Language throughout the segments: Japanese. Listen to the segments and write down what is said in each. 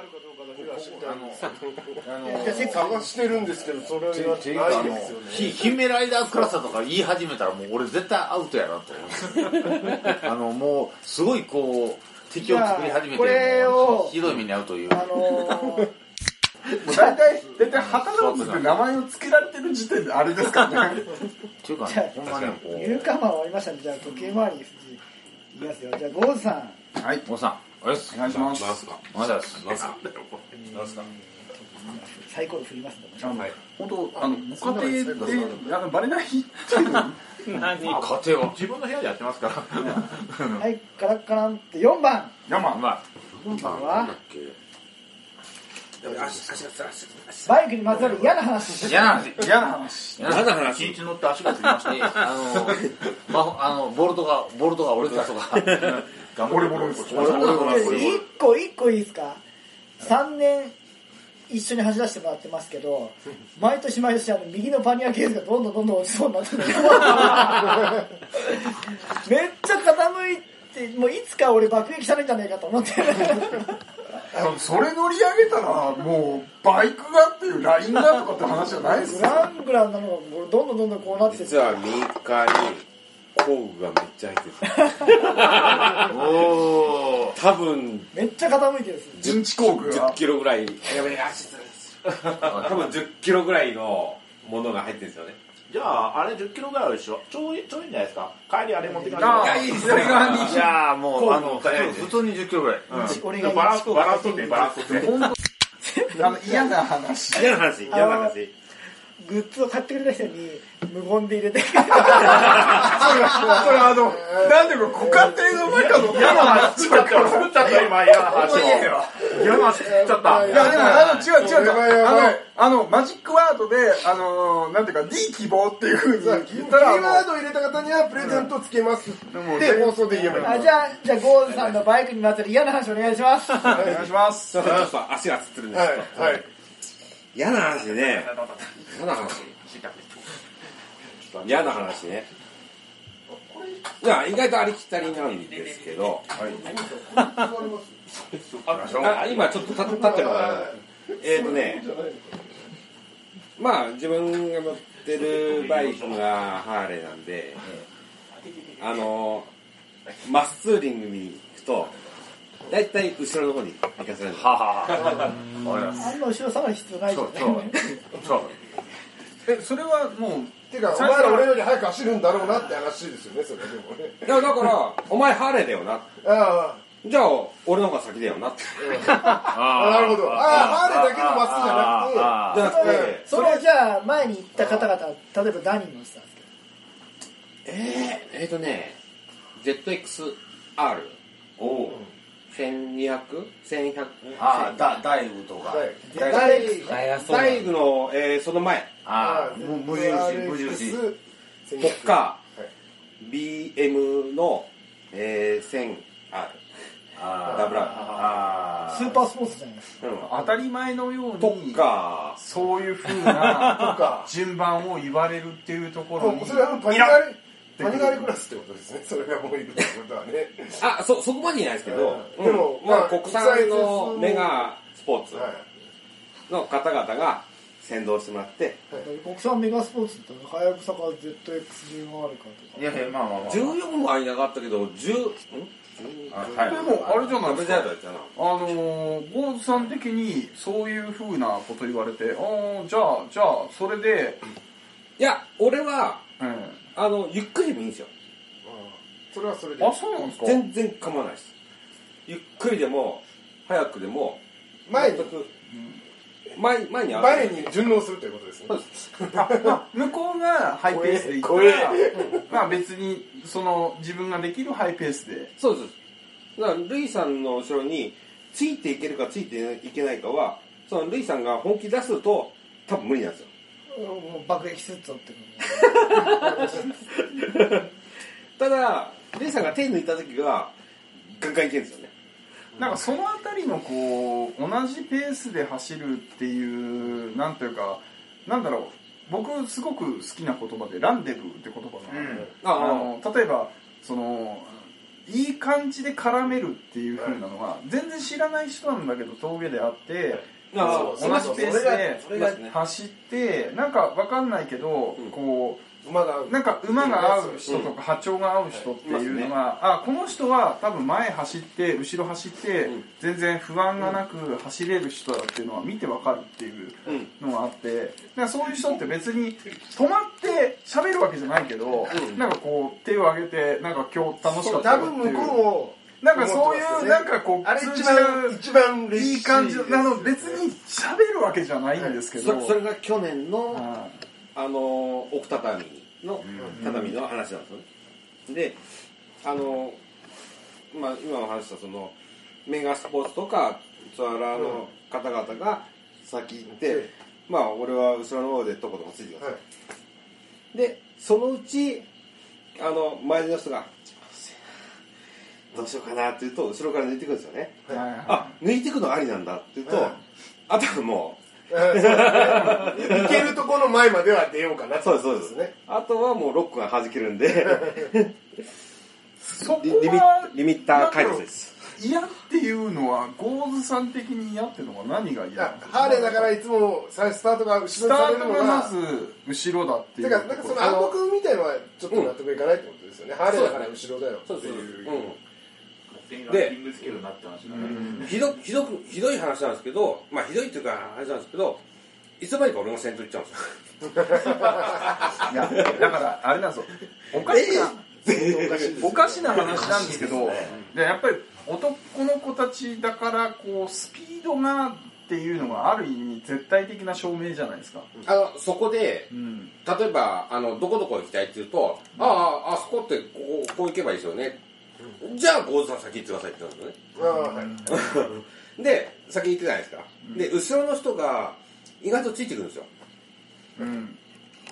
あるかどうかだけは知りたいあの、あの、探してるんですけどそれはないですよね。ひヒメライダークラスだとか言い始めたらもう俺絶対アウトやなと思う。あのもうすごいこう敵を作り始めてこれをひどい目に遭うという。あのーもう大体、大体、旗ローズって名前を付けられてる時点であれですからね。っていうかほんまねこユーカマン終わりましたんでじゃあ時計回りにいきますよ。じゃあゴーズさん。はい。うおさんおやす。お願いします。おはようございます。なんすかなんすかサイコロ振りますんであの、本当あの、ご家庭で、あの、バレない程度に、何？家庭は？自分の部屋でやってますから。はいカラッカランって4番。山。ま4番。は？バイクにまつわる嫌な話。あ嫌な話。嫌な話。嫌な話乗って足がつりました。えあの、まあのボルトがボルトが折れてたとか。ボロボロです。俺俺俺俺1個1個いいですか？3年一緒に走らせてもらってますけど毎年毎年あの右のパニアケースがどんどんどんどん落ちそうになってる めっちゃ傾いてもういつか俺爆撃されるんじゃないかと思ってそれ乗り上げたら、もう、バイクがっていうラインがとかって話じゃないですグよ。ラングランなのがもうどんどんどんどんこうなってて実は右側に工具がめっちゃ入ってるおー。多分めっちゃ傾いてるんですよ。陣地工具10が。キロぐらい。やべえ足つらい多分10キロぐらいのものが入ってるんですよねじゃああれ10キロぐらいあるでしょ？ちょういちょういいんじゃないですか？帰りあれ持ってきましょう。ああ、いい、左側に。いやーもうあの普通に10キロぐらい。俺がバランスバランス取ってバランス取って。嫌な話。嫌な話嫌な話グッズを買ってくれた人に無言で入れて。それあの、なんでこれ、ご家庭の中の嫌な話作っちゃった作っちゃった。今嫌な話を嫌な話作っちゃったいや、でも、あの、違う違うあの、あの、マジックワードで、あの、なんていうか、D 希望っていう風にさあキー言ったら、ワーもドを入れた方にはプレゼントつけます。放送で言えばいいあじゃあじゃあゴーズさんのバイクにまつわる嫌な話お願いします。うお願いします。ちょっと足がつってるんですはけど、いはい嫌な話ね。嫌な話。嫌な話ね。いや意外とありきたりなんですけど、あ今ちょっと立立ってるのがえーとね。まあ自分が乗ってるバイクがハーレーなんで。あのマスツーリングに行くと大体後ろの方に行かせる。ははは。あんま後ろ下がり必要ないそうないそう。そう。え、それはもう、てかお前ら俺より早く走るんだろうなって話ですよねそれでもね。いやだからお前ハーレーだよな。あじゃあ俺の方が先だよなって。あなるほど。ああハーレーだけのマスクじゃなくて。あじゃなくてそれをじゃあ前に行った方々例えば何人乗ってたんですかえー、えーとね ZXR お1200、1100、あだ大悟とか。はい誰ダイグの、えーその前、あ無無印無印。ポッカー、BM の、えー、1000R。あダブルあスーパースポーツじゃないですか。うん。当たり前のように、カそういう風となか順番を言われるっていうところに、それはパリパニガリクラスってことですね。それがもういるってことはね。ー。あ、そ、そこまでじゃないですけど、うん。でもまあ、まあ国産のメガスポーツはいの方々が先導してもらって、国産メガスポーツってはやぶさか ZX10R かといやいやまあまあまあ14はいなかったけど、10、ん？あはい。でも、あれじゃないですか。あのー、ゴーズさん的にそういう風なこと言われて、ああ、じゃあ、じゃあ、それで、いや、俺は、うん。あの、ゆっくりでもいいんですよ。それはそれで。あ、そうなんですか？全然構わないです。ゆっくりでも、早くでも、前に？前前に前に順応するということですね。向こうがハイペースで行怖えったら、まあ別に、その、自分ができるハイペースで、そうです。だから、ルイさんの後ろに、ついていけるかついていけないかは、そのルイさんが本気出すと、多分無理なんですよ。もう爆撃するぞってことただ、ルイさんが手抜いた時が、ガンガンいけるんですよね。なんかそのあたりのこう、同じペースで走るっていう、なんというか、なんだろう、僕すごく好きな言葉で、ランデブーって言葉がある、あ。あの例えば、その、いい感じで絡めるっていう風なのは全然知らない人なんだけど峠であってあ同じペースで。それが走ってなんかわかんないけどうん。こ馬がう。なんか馬が合う人とか波長が合う人っていうのがあこの人は多分前走って後ろ走ってうん。全然不安がなく走れる人だっていうのは見てわかるっていううん。のがあってだからそういう人って別に止まって喋るわけじゃないけど、うん。なんかこう手を挙げてなんか今日楽しかったっていう。分向こうもなんかそういう、ねなんかこうあれ一通じ番る一番嬉しいいい感じあの別に喋るわけじゃないんですけど、そそれが去年のはあの奥畳の畳の話なんですよねであのまあ今お話したそのメガスポーツとかツアラーの方々が先行って、まあ俺は後ろの方でとことこついてください、はいでそのうちあの周りの人が「どうしようかな」って言うと後ろから抜いていくんですよね。いはい。はい。あ抜いていくのありなんだって言うと、はい。あとはもううんそうですね。行けるところの前までは出ようかなってそうですそうです。ねあとはもうロックが弾けるんで。そこリリミはリミッター解除です。嫌っていうのはゴーズさん的に嫌っていうのは何が嫌ハーレーだからいつもさスタートが後ろにスタされるのートがまがず後ろだっていうてかなんかその暗黙みたいのはちょっと納得いかないってことですよね、ハーレーだから後ろだよっていう。うん勝手にランキングつけるなって話だね。ひどひどくひどい話なんですけどまあひどいっていうかあれなんですけどいつの間にか俺が先頭行っちゃうんですよ。いやだからあれなんですよ。おかしなおかしな話なんですけどでやっぱり男の子たちだからこうスピードがっていうのがある意味絶対的な証明じゃないですか、あのそこでうん、例えばあのどこどこ行きたいって言うと、あああそこってこここう行けばいいですよね、じゃあゴーズさん先行ってくださいって言うんですよね。ああはい。で先行ってじゃないですか、で後ろの人が意外とついてくるんですよ。うん。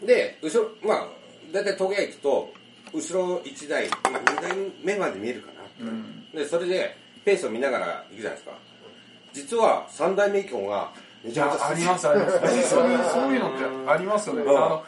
で後ろまあ大体峠屋行くと後ろ1台、まあ、2台目まで見えるかな、うん。でそれでペースを見ながら行くじゃないですか。実は3台目以降がめいちゃめちゃやありますあります。そういうのってありますよね、ん。あの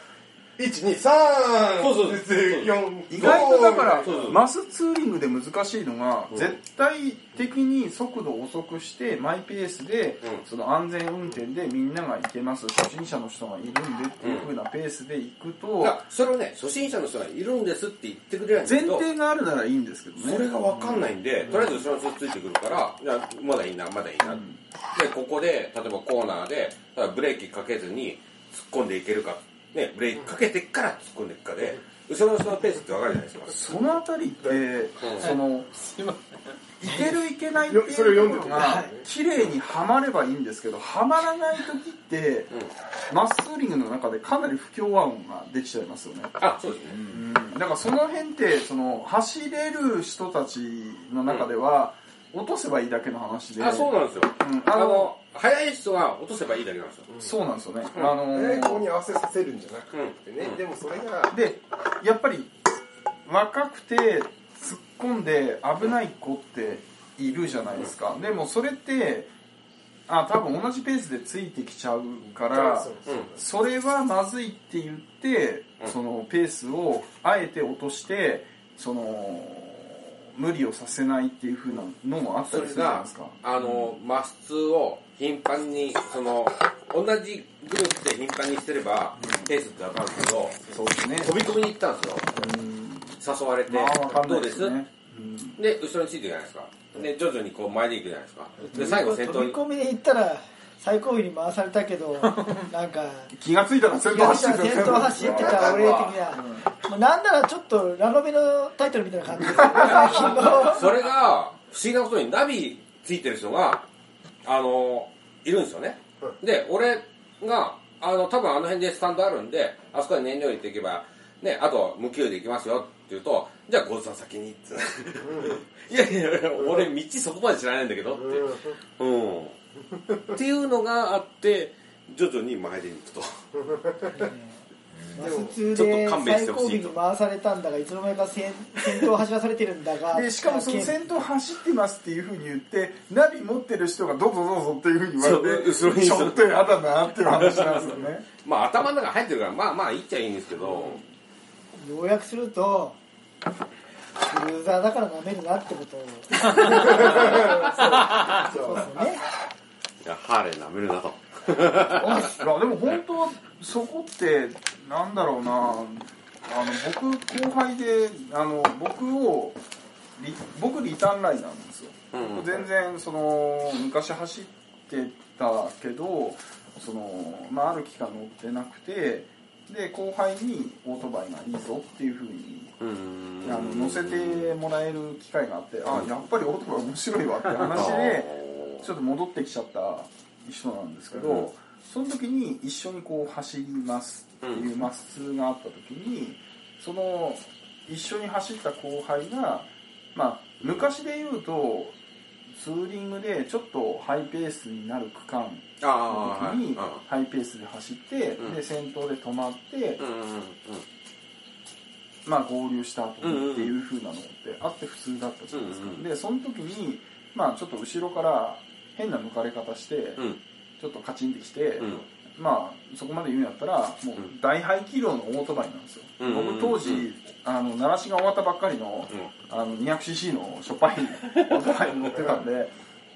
123そうそう4意外とだからマスツーリングで難しいのが、うん。絶対的に速度を遅くしてマイペースで、うん。その安全運転でみんなが行けます。初心者の人がいるんでっていう風なペースで行くと、いやそれをね初心者の人がいるんですって言ってくれるんです前提があるならいいんですけどね。それが分かんないんで、とりあえず後ろについてくるからいやまだいいなまだいいな、うん。でここで例えばコーナーでブレーキかけずに突っ込んでいけるか、ね、ブレーキかけてから突っ込んでいくかで後ろの人のペースって分かるじゃないですか。そのあたりって、そのいけるいけないってよそれいうを読んでる。のが綺麗にはまればいいんですけどはまらない時って、マスツーリングの中でかなり不協和音ができちゃいますよね。あそうですね、うん。だからその辺ってその走れる人たちの中では落とせばいいだけの話で、あそうなんですよ、うんあのあの速い人は落とせばいいだけなんですよ、そうなんですよね、うん。あのえここに合わせさせるんじゃなくてね、うん。でもそれが。でやっぱり若くて突っ込んで危ない子っているじゃないですか。でもそれってあ多分同じペースでついてきちゃうからそううんそれはまずいって言ってうん。そのペースをあえて落としてその無理をさせないっていう風なのもあったそれりするじゃないがですか。あのマスツを頻繁にその同じグループで頻繁にしてればペースって分かるんですけどそうですね。飛び込みに行ったんですよ。誘われて、まあわかんなどですいうです？ねうん。で後ろについていくじゃないですか。で徐々にこう前で行くじゃないですか。で最後先頭に。飛び込みで行ったら最後尾に回されたけど なんか気がついたら先頭走って先頭走ってた俺的な、もうなんならちょっとラノベのタイトルみたいな感じ それが不思議なことにナビついてる人があのいるんですよね。で俺があの多分あの辺でスタンドあるんであそこで燃料入れていけばねあと無給で行きますよって言うとじゃあゴーズさん先にって。いやいやいや俺道そこまで知らないんだけどって。うんっていうのがあって徐々に前で行くと。マス通ちょっでと勘弁して最後尾にほしいと回されたんだがいつの間にか先先頭を走らされてるんだがでしかもその先頭走ってますっていうふうに言ってナビ持ってる人がどうぞどうぞっていうふうに言われてそう後ろに。ちょっとやだなっていう話なんですよね。まあ頭の中入ってるからまあまあいいっちゃいいんですけど、要約するとクルーザーだから舐めるなってことを。そう。ですよね。いやハーレー舐めるなと。いやでも本当はそこってなんだろうな。あの僕後輩であの僕をリ僕リターンラインなんですよ、うん全然その昔走ってたけどその、まあ、ある期間乗ってなくてで後輩にオートバイがいいぞっていうふうにうん。あの乗せてもらえる機会があってあやっぱりオートバイ面白いわって話でちょっと戻ってきちゃった人なんですけど、うん。その時に一緒にこう走りますっていうマス通があった時にその一緒に走った後輩がまあ昔で言うとツーリングでちょっとハイペースになる区間の時にはい。ハイペースで走って、うん。で先頭で止まって、うんうんうん。まあ合流した後にっていう風なのってあって普通だったじゃないですか、うんうん。でその時にまあちょっと後ろから変な抜かれ方して、うん。ちょっとカチンってきて、うん。まあそこまで言うんやったらもう大排気量のオートバイなんですよ、うん僕当時あの鳴らしが終わったばっかりの,、あの 200cc のしょっぱい オートバイに乗ってたんで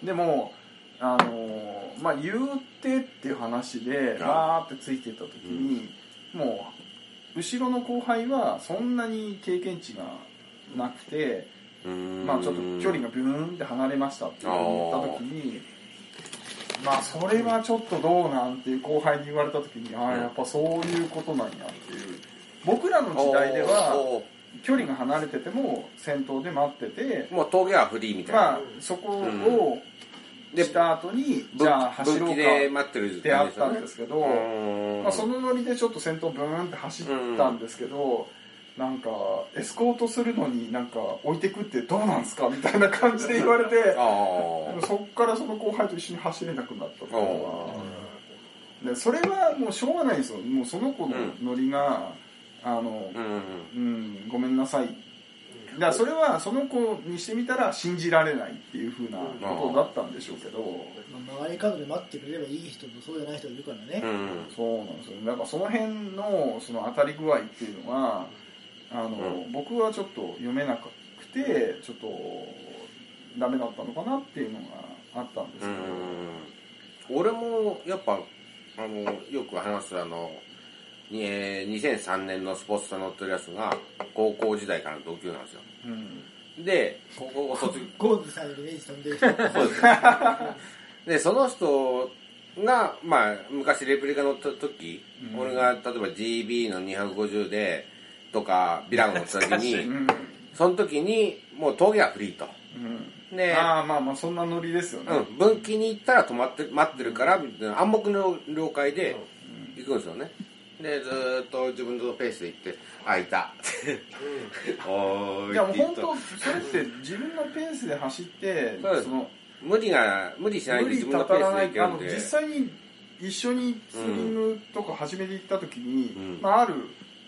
でもあのまあ言うてっていう話でバーってついていった時に、もう後ろの後輩はそんなに経験値がなくて、うん。まあちょっと距離がビューンって離れましたって言った時にまあそれはちょっとどうなんっていう後輩に言われた時にああやっぱそういうことなんやっていう。僕らの時代では距離が離れてても先頭で待っててもう峠はフリーみたいな、まあそこをでした後にぶじゃあ走ろうか。ってあったんですけど、うん。まあ、そのノリでちょっと先頭ブーンって走ったんですけど、なんかエスコートするのになんか置いてくってどうなんすかみたいな感じで言われてああそっからその後輩と一緒に走れなくなったっていうのはでそれはもうしょうがないんですよ。もうその子のノリが、あのうんうんごめんなさい。だからそれはその子にしてみたら信じられないっていうふうなことだったんでしょうけど、まあ曲がり角で待ってくれればいい人とそうじゃない人がいるからね、うんそうなんですよ。なんかその辺のその当たり具合っていうのはあの、う僕はちょっと読めなくてちょっとダメだったのかなっていうのがあったんですうけど、ん。俺もやっぱあのよく話すあのにえー2003年のスポーツ車乗ってるやつが高校時代からの同級なんですよ。うん。で高校を卒業ゴーズさんよりネジ飛んでる人。そうです。でその人が、まあ、昔レプリカ乗った時、うん。俺が例えば GB の250でとかビラゴ乗った時にうん。その時にもう峠はフリーと。うん。で、ああまあまあそんなノリですよね、うん、分岐に行ったら止まって待ってるから暗黙の了解で行くんですよね。でずーっと自分のペースで行って「あいた」おーいいやもうって言うと。本当それって自分のペースで走ってその無理が無理しないで自分のペースで行けるんで。実際に一緒にツーリングとか始めて行った時に、うん。まあ、ある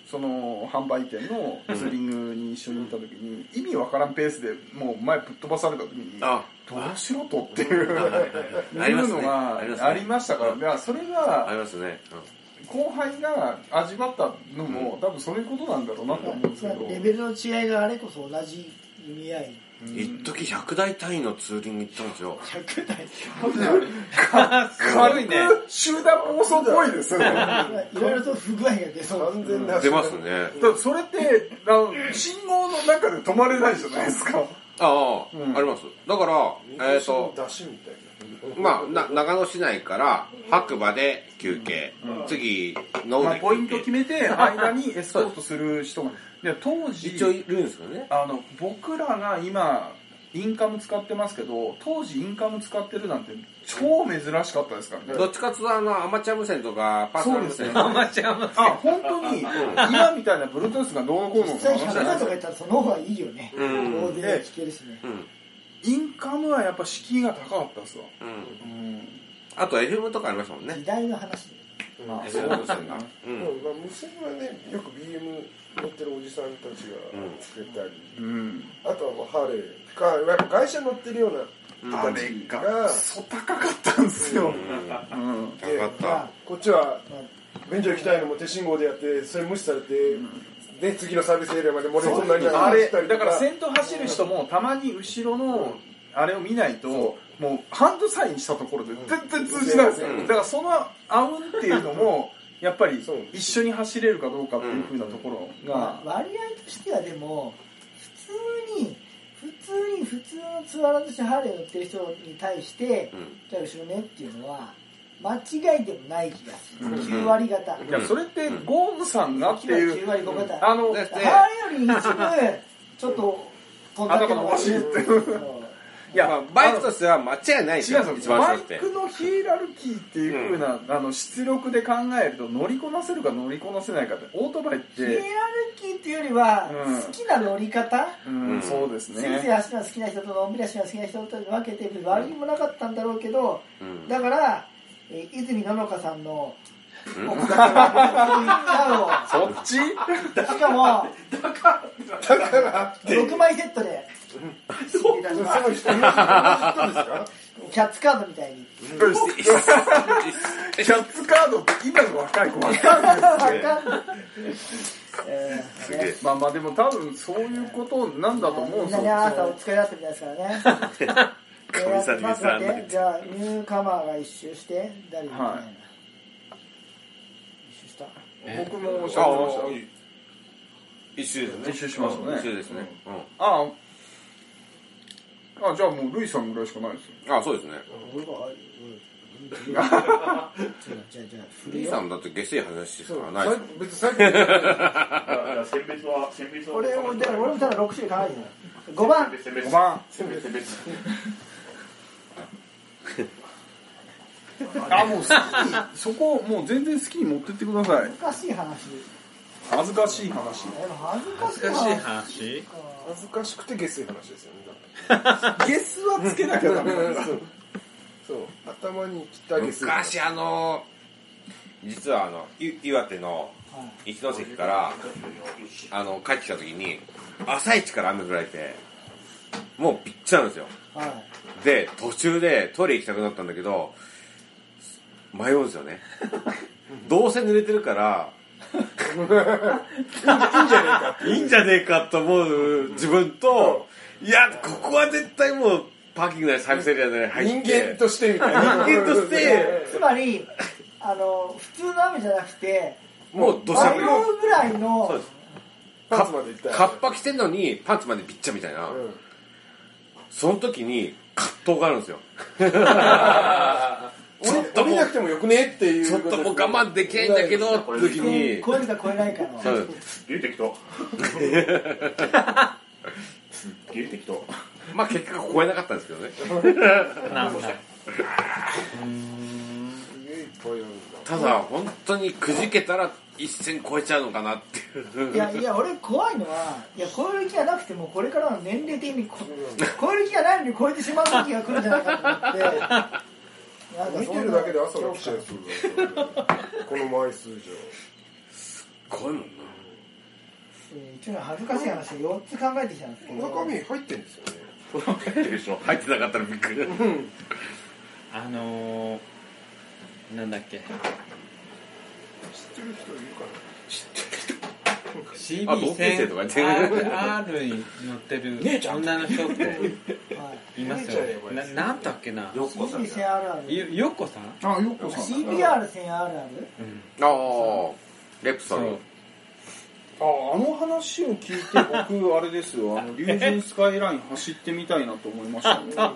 その販売店のツーリングに一緒に行った時に、意味わからんペースでもう前ぶっ飛ばされた時にあ。どうしろとっていう いうのがありましたから、だからそれがありますね、後輩が味わったのも、多分そういうことなんだろうなと思うんですけど、レベルの違いがあれこそ同じ意味合いうん、一時100台単位のツーリング行ったんですよ。100台軽いね集団暴走っぽいですよね。いろいろと不具合が出そう。完全な出ますね。それってあの信号の中で止まれないじゃないですか。ああ、うんあります。だからえっ、とまあな長野市内から白馬で休憩、次野まあ、上ポイント決めて間にエスコートする人がで当時一応いるんですよね。あの僕らが今インカム使ってますけど当時インカム使ってるなんて超珍しかったですからね。どっちかっていうとあのアマチュア無線とかパーソナル無線。そうですね。あ本当に今みたいな Bluetooth がどうのこうの実際100話じゃない台とか言ったらその方がいいよね。うん。大勢で聞けるしね。うん。インカムはやっぱ敷居が高かったですわ。うん。うんあと FM とかありましたもんね。時代の話まあ FM そうですよね。うなんまあ無線はねよく BM 乗ってるおじさんたちがつけたり、うん。あとはもうハーレー。かやっぱ会社乗ってるようなあ人たちれががクソ高かったんですよ、うん。高かった。まあこっちは便所行きたいのも手信号でやってそれ無視されて、で次のサービスエリアまで漏れそうになりながらあれだから先頭走る人もたまに後ろのあれを見ないともうハンドサインしたところで全然通じないんですよ。うん。だからそのあうんっていうのもやっぱり一緒に走れるかどうかっていうふうなところがまあ割合としてはでも普通に普通に普通のツアーラーとしてハーレー乗ってる人に対して、うん。じゃあ後ろねっていうのは間違いでもない気がする、うん。9割方、いやそれってゴームさんがってい9う割5型あのハーレーより一部ちょっと飛んだけど頭がおかしいっていや、まあ、バイクとしては間違いないですよ違うんですよ。バイクのヒエラルキーっていうふうな、あの出力で考えると乗りこなせるか乗りこなせないかってオートバイっヒエラルて、キーっていうよりは、うん。好きな乗り方。うんうん。そうですスイスイね走るの好きな人とのんびり走るの好きな人と分けて悪気もなかったんだろうけど、うん。だから、えー泉ののかさんのそっちしかも6枚セットで。その人いる人ですかキャッツカードみたいに。キャッツカードって今の若い子わかんない分かんない。えーすげえ。まあまあでも多分そういうことなんだと思うんみんですよなね朝お疲れだったみたいですからねじゃあニューカマーが一周して誰にはい僕もおっしあゃってました。あ一周ですね。一周しましたね。一周ですね、うん。あああじゃあもうルイさんぐらいしかないですよ。あそうですね。俺がうんじゃあじゃあ振るよリーさんだって下水話しそうかないです。よ別に最近。だから選別は選別は俺もだから俺もただ6種類考えてる5番。選別5番選別選別あもう好きにそこもう全然好きに持ってってください。難しい話。恥ずかしい話。でも恥ずかしい話。話恥ずかしくて下水話ですよね ゲスはつけなきゃダメなんだそうそう。頭にきた下水昔あの実はあのい岩手のはい。一ノ関からあの帰ってきた時に朝一から雨降られてもうびっちゃなんですよ。はい。で途中でトイレ行きたくなったんだけど迷うんですよね。どうせ濡れてるから。いいんじゃねえかいいんじゃねえかと思う自分と。いやここは絶対もうパーキング内サービスエリアで入人って。間としてみたいな。人間として。つまりあの普通の雨じゃなくてもう土砂降り。ぐらいのそうです。パンツまで行ったカッパ着てんのにパンツまでびっちゃみたいな、うん。その時に葛藤があるんですよ 降り降りなくてもよくね？っていう。ちょっともう我慢できないんだけどって時に超えるか超えないかのそう。ゲー適当ゲー適当まあ結果超えなかったんですけどね。ただ本当にくじけたら一線超えちゃうのかなっていう。いやいや俺怖いのはいや超える気がなくてもこれからの年齢的にこ超える気がないのに超えてしまう時が来るんじゃないかと思って見てるだけで朝が来ちゃいそうだ、この枚数じゃすっごいもんな。っと恥ずかしい話四つ考えてきたんですけど中身入ってんですよね。入ってるでしょ。入ってなかったらびっくり。あのー、なんだっけ。知ってる人いるかな。知ってる CB1000 R に。乗ってる女の人って。い。ますよね。なんだっけな？よよこさんあよこさん？CBR 線 R R ああレプソルああの話を聞いて僕あれですよ。あの竜神スカイライン走ってみたいなと思いました あ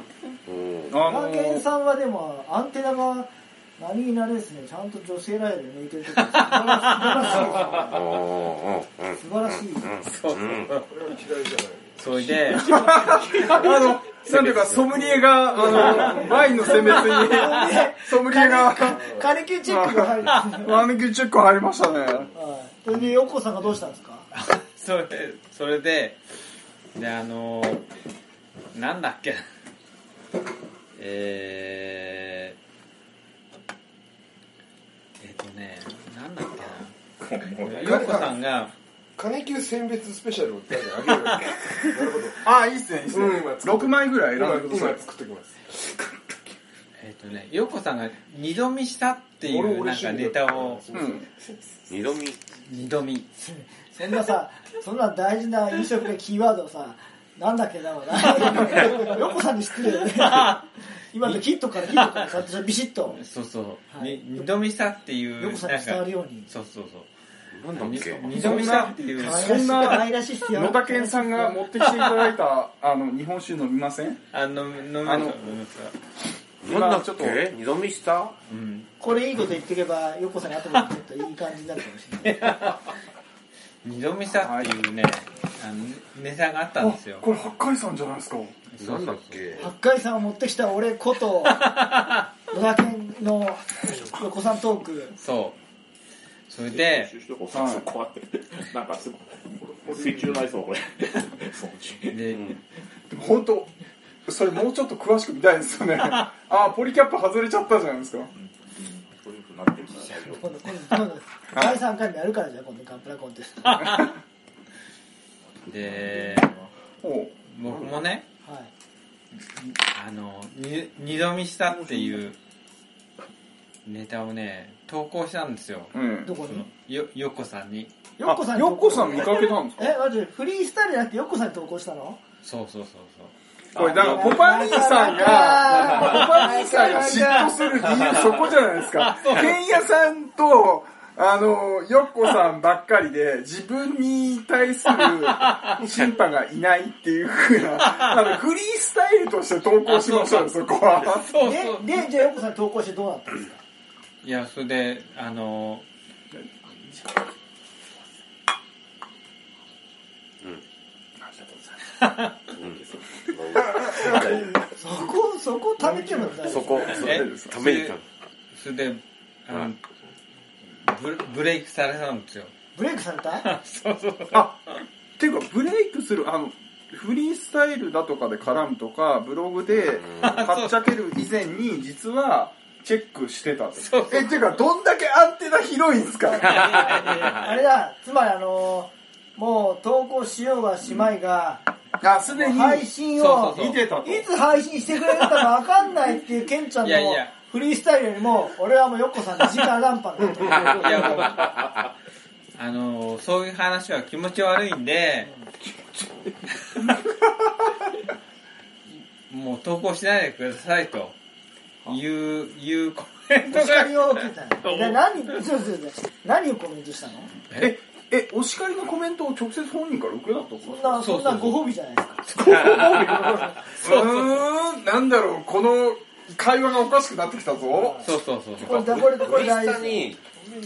の、マー。ケンさんはでもアンテナが何になるですねちゃんと女性ライブで抜いてるとこ素晴らしい。素晴らしい。そうそうこれは嫌い。じゃないそれであのなんていうかソムリエがあのワインの選別に ソムリエがカリキューチェックが入る。ワンキューチェック入りましたね。はい。それで横尾さんがどうしたんですか？それそれでであのー、なんだっけえー、えっ、とねなんだっけなよっこさんが金球選別スペシャルをあげる。よなるほどあいいっすねいいっすね。うん今6枚ぐらい選今んでください。今作ってきます。えっ、とねよっこさんが二度見したっていうなんかネタを。うん。二度見。二度見。そんなさそんな大事な飲食でキーワードをさなんだっけだろうな横 さんに失礼よね。今のキットからキットからビシッと。そうそう、はい。に二度見したっていう横さんに伝わるように。そうそうそうなんだっけ？二度見したっていうそんな野田健さんが持ってきていただいたあの日本酒飲みません？あの飲みあの飲みなんだっちょっと。け二度見した？うん。これいいこと言ってけば横さんに後でちょっといい感じになるかもしれない。二度見したっていうね、あのネタがあったんですよ。これ八海山じゃないですか。なんだっけ？八海山を持ってきた俺こと野田健の横さんトーク。そうそれでこうさこうやってなんかすごい水中のアイスもこれ。そっちで、でも本当それもうちょっと詳しく見たいですよね。ああポリキャップ外れちゃったじゃないですか。今度今度今度第3回目やるからじゃあ今度ガンプラコンテストはで僕もねいあのに二度見したっていうネタをね投稿したんですよ。うん。どこに？よよっこさんに。よっこさんによっこさん見かけたんですか？え待ってフリースタイルじゃなくてよっこさんに投稿したの？そうそうそうこれだからポパ兄さんがポパ兄さんが嫉妬する理由そこじゃないですか。剣屋さんとあのよっこさんばっかりで自分に対する審判がいないっていうふうなあのフリースタイルとして投稿しましょうよそこは。そうそうそう。ででじゃあよっこさんに投稿してどうなったんですか？いやそれであのそこそこ食べてるんだ。よそこ。えためにかそれであのブブレイクされたんですよ。ブレイクされた？そうそう。あっていうかブレイクするあのフリースタイルだとかで絡むとかブログではっちゃける以前に実はチェックしてたと。えっていうかどんだけアンテナ広いんですか？あれだつまりあのーもう投稿しようがしまいが、あすでに。配信そうをそうそう。見てたと。いつ配信してくれるかわかんないっていうケンちゃんのいやいや。フリースタイルよりも俺はもうよっこさんの直談判だといやもうあのそういう話は気持ち悪いんで もう投稿しないでくださいといういうコメントお叱がりを受けたの。で何そうそうそう。何をコメントしたの？ええお叱りのコメントを直接本人から受けたとそんなそんなご褒美じゃないですか。う。ーんなんだろうこの会話がおかしくなってきたぞ。そうそうそうこれだこれこれ大事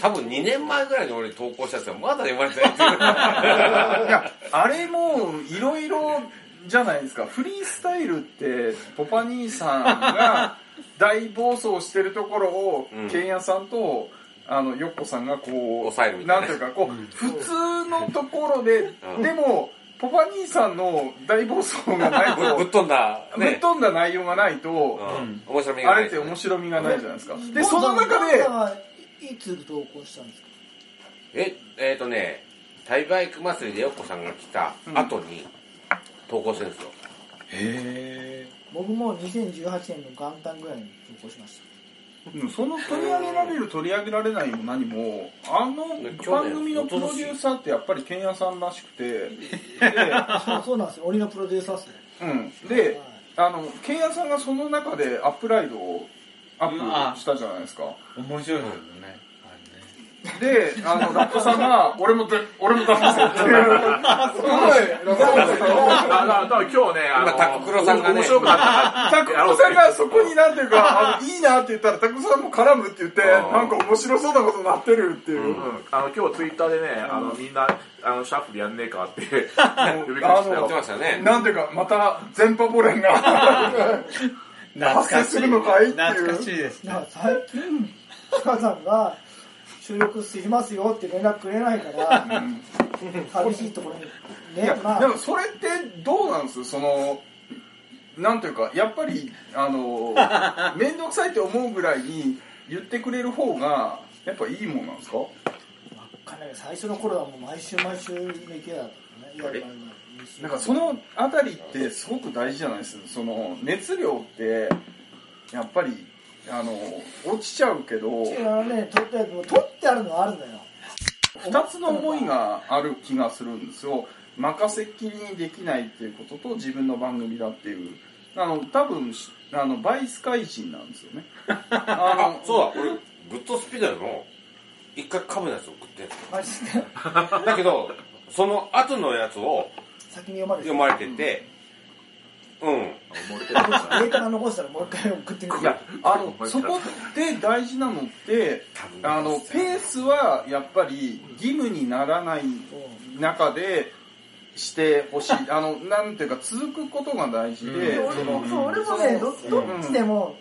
多分2年前ぐらいに俺投稿したやつがまだ読まれてないっていう。いやあれもいろいろじゃないですか。フリースタイルってポパ兄さんが大暴走してるところをうん。ケンヤさんとあのヨッコさんがこう抑えるみたいな。なんていうかこう普通のところで、うん。でもポパ兄さんの大暴走がないと ぶっ飛んだぶっね飛んだ内容がないと、うん。面白みがない。あれって面白みがないじゃないですか。でその中でいつ投稿したんですか？ええっ、とねタイバイク祭りでよっこさんが来た後に投稿してるんですよ、へ僕も2018年の元旦ぐらいに投稿しました。うんその取り上げられる取り上げられないも何もあの番組のプロデューサーってやっぱりケンヤさんらしくて。そうそうなんですよ。鬼のプロデューサーっすね。うん、であのケンヤさんがその中でアップライドをアップしたじゃないですか。ー面白いですよねであのラットさんが「俺もで俺も出すぞ」っていう。すごい。だからだから今日ね、あの、今タククロさんがね。面白くなった。タクロさんがそこになんていうかあのいいなって言ったらタクロさんも絡むって言ってうん。なんか面白そうなことになってるっていう、うん、あの今日ツイッターでね、あのみんなあのシャッフルやんねえかって呼びかけて。ましたね。なんていうかまた全パボレンが発生するのかいっていう。懐かしいですね。最近塚さんが収録しますよって連絡くれないから寂しいところに。ねまあ。でもそれってどうなんです？そのなんていうかやっぱりあの 面倒くさいって思うぐらいに言ってくれる方がやっぱいいもんなんですか？かなり最初の頃はもう毎週毎週の勢いだったね。なんかそのあたりってすごく大事じゃないです？その熱量ってやっぱりあの落ちちゃうけどあのね取って取ってあるのはあるんだよ。二つの思いがある気がするんですよ。任せっきりにできないっていうことと自分の番組だっていう。あの多分あのバイス怪人なんですよね。あ そうだ俺グッドスピードでも一回カブのやつ送ってんマジで？のだけどその後のやつを先に読まれて読まれててうん。データが残したらもう一回送ってくるいやあの そこで大事なのってあのペースはやっぱり義務にならない中でしてほしい。あのなんていうか続くことが大事で、俺もそう俺もねどどっちでも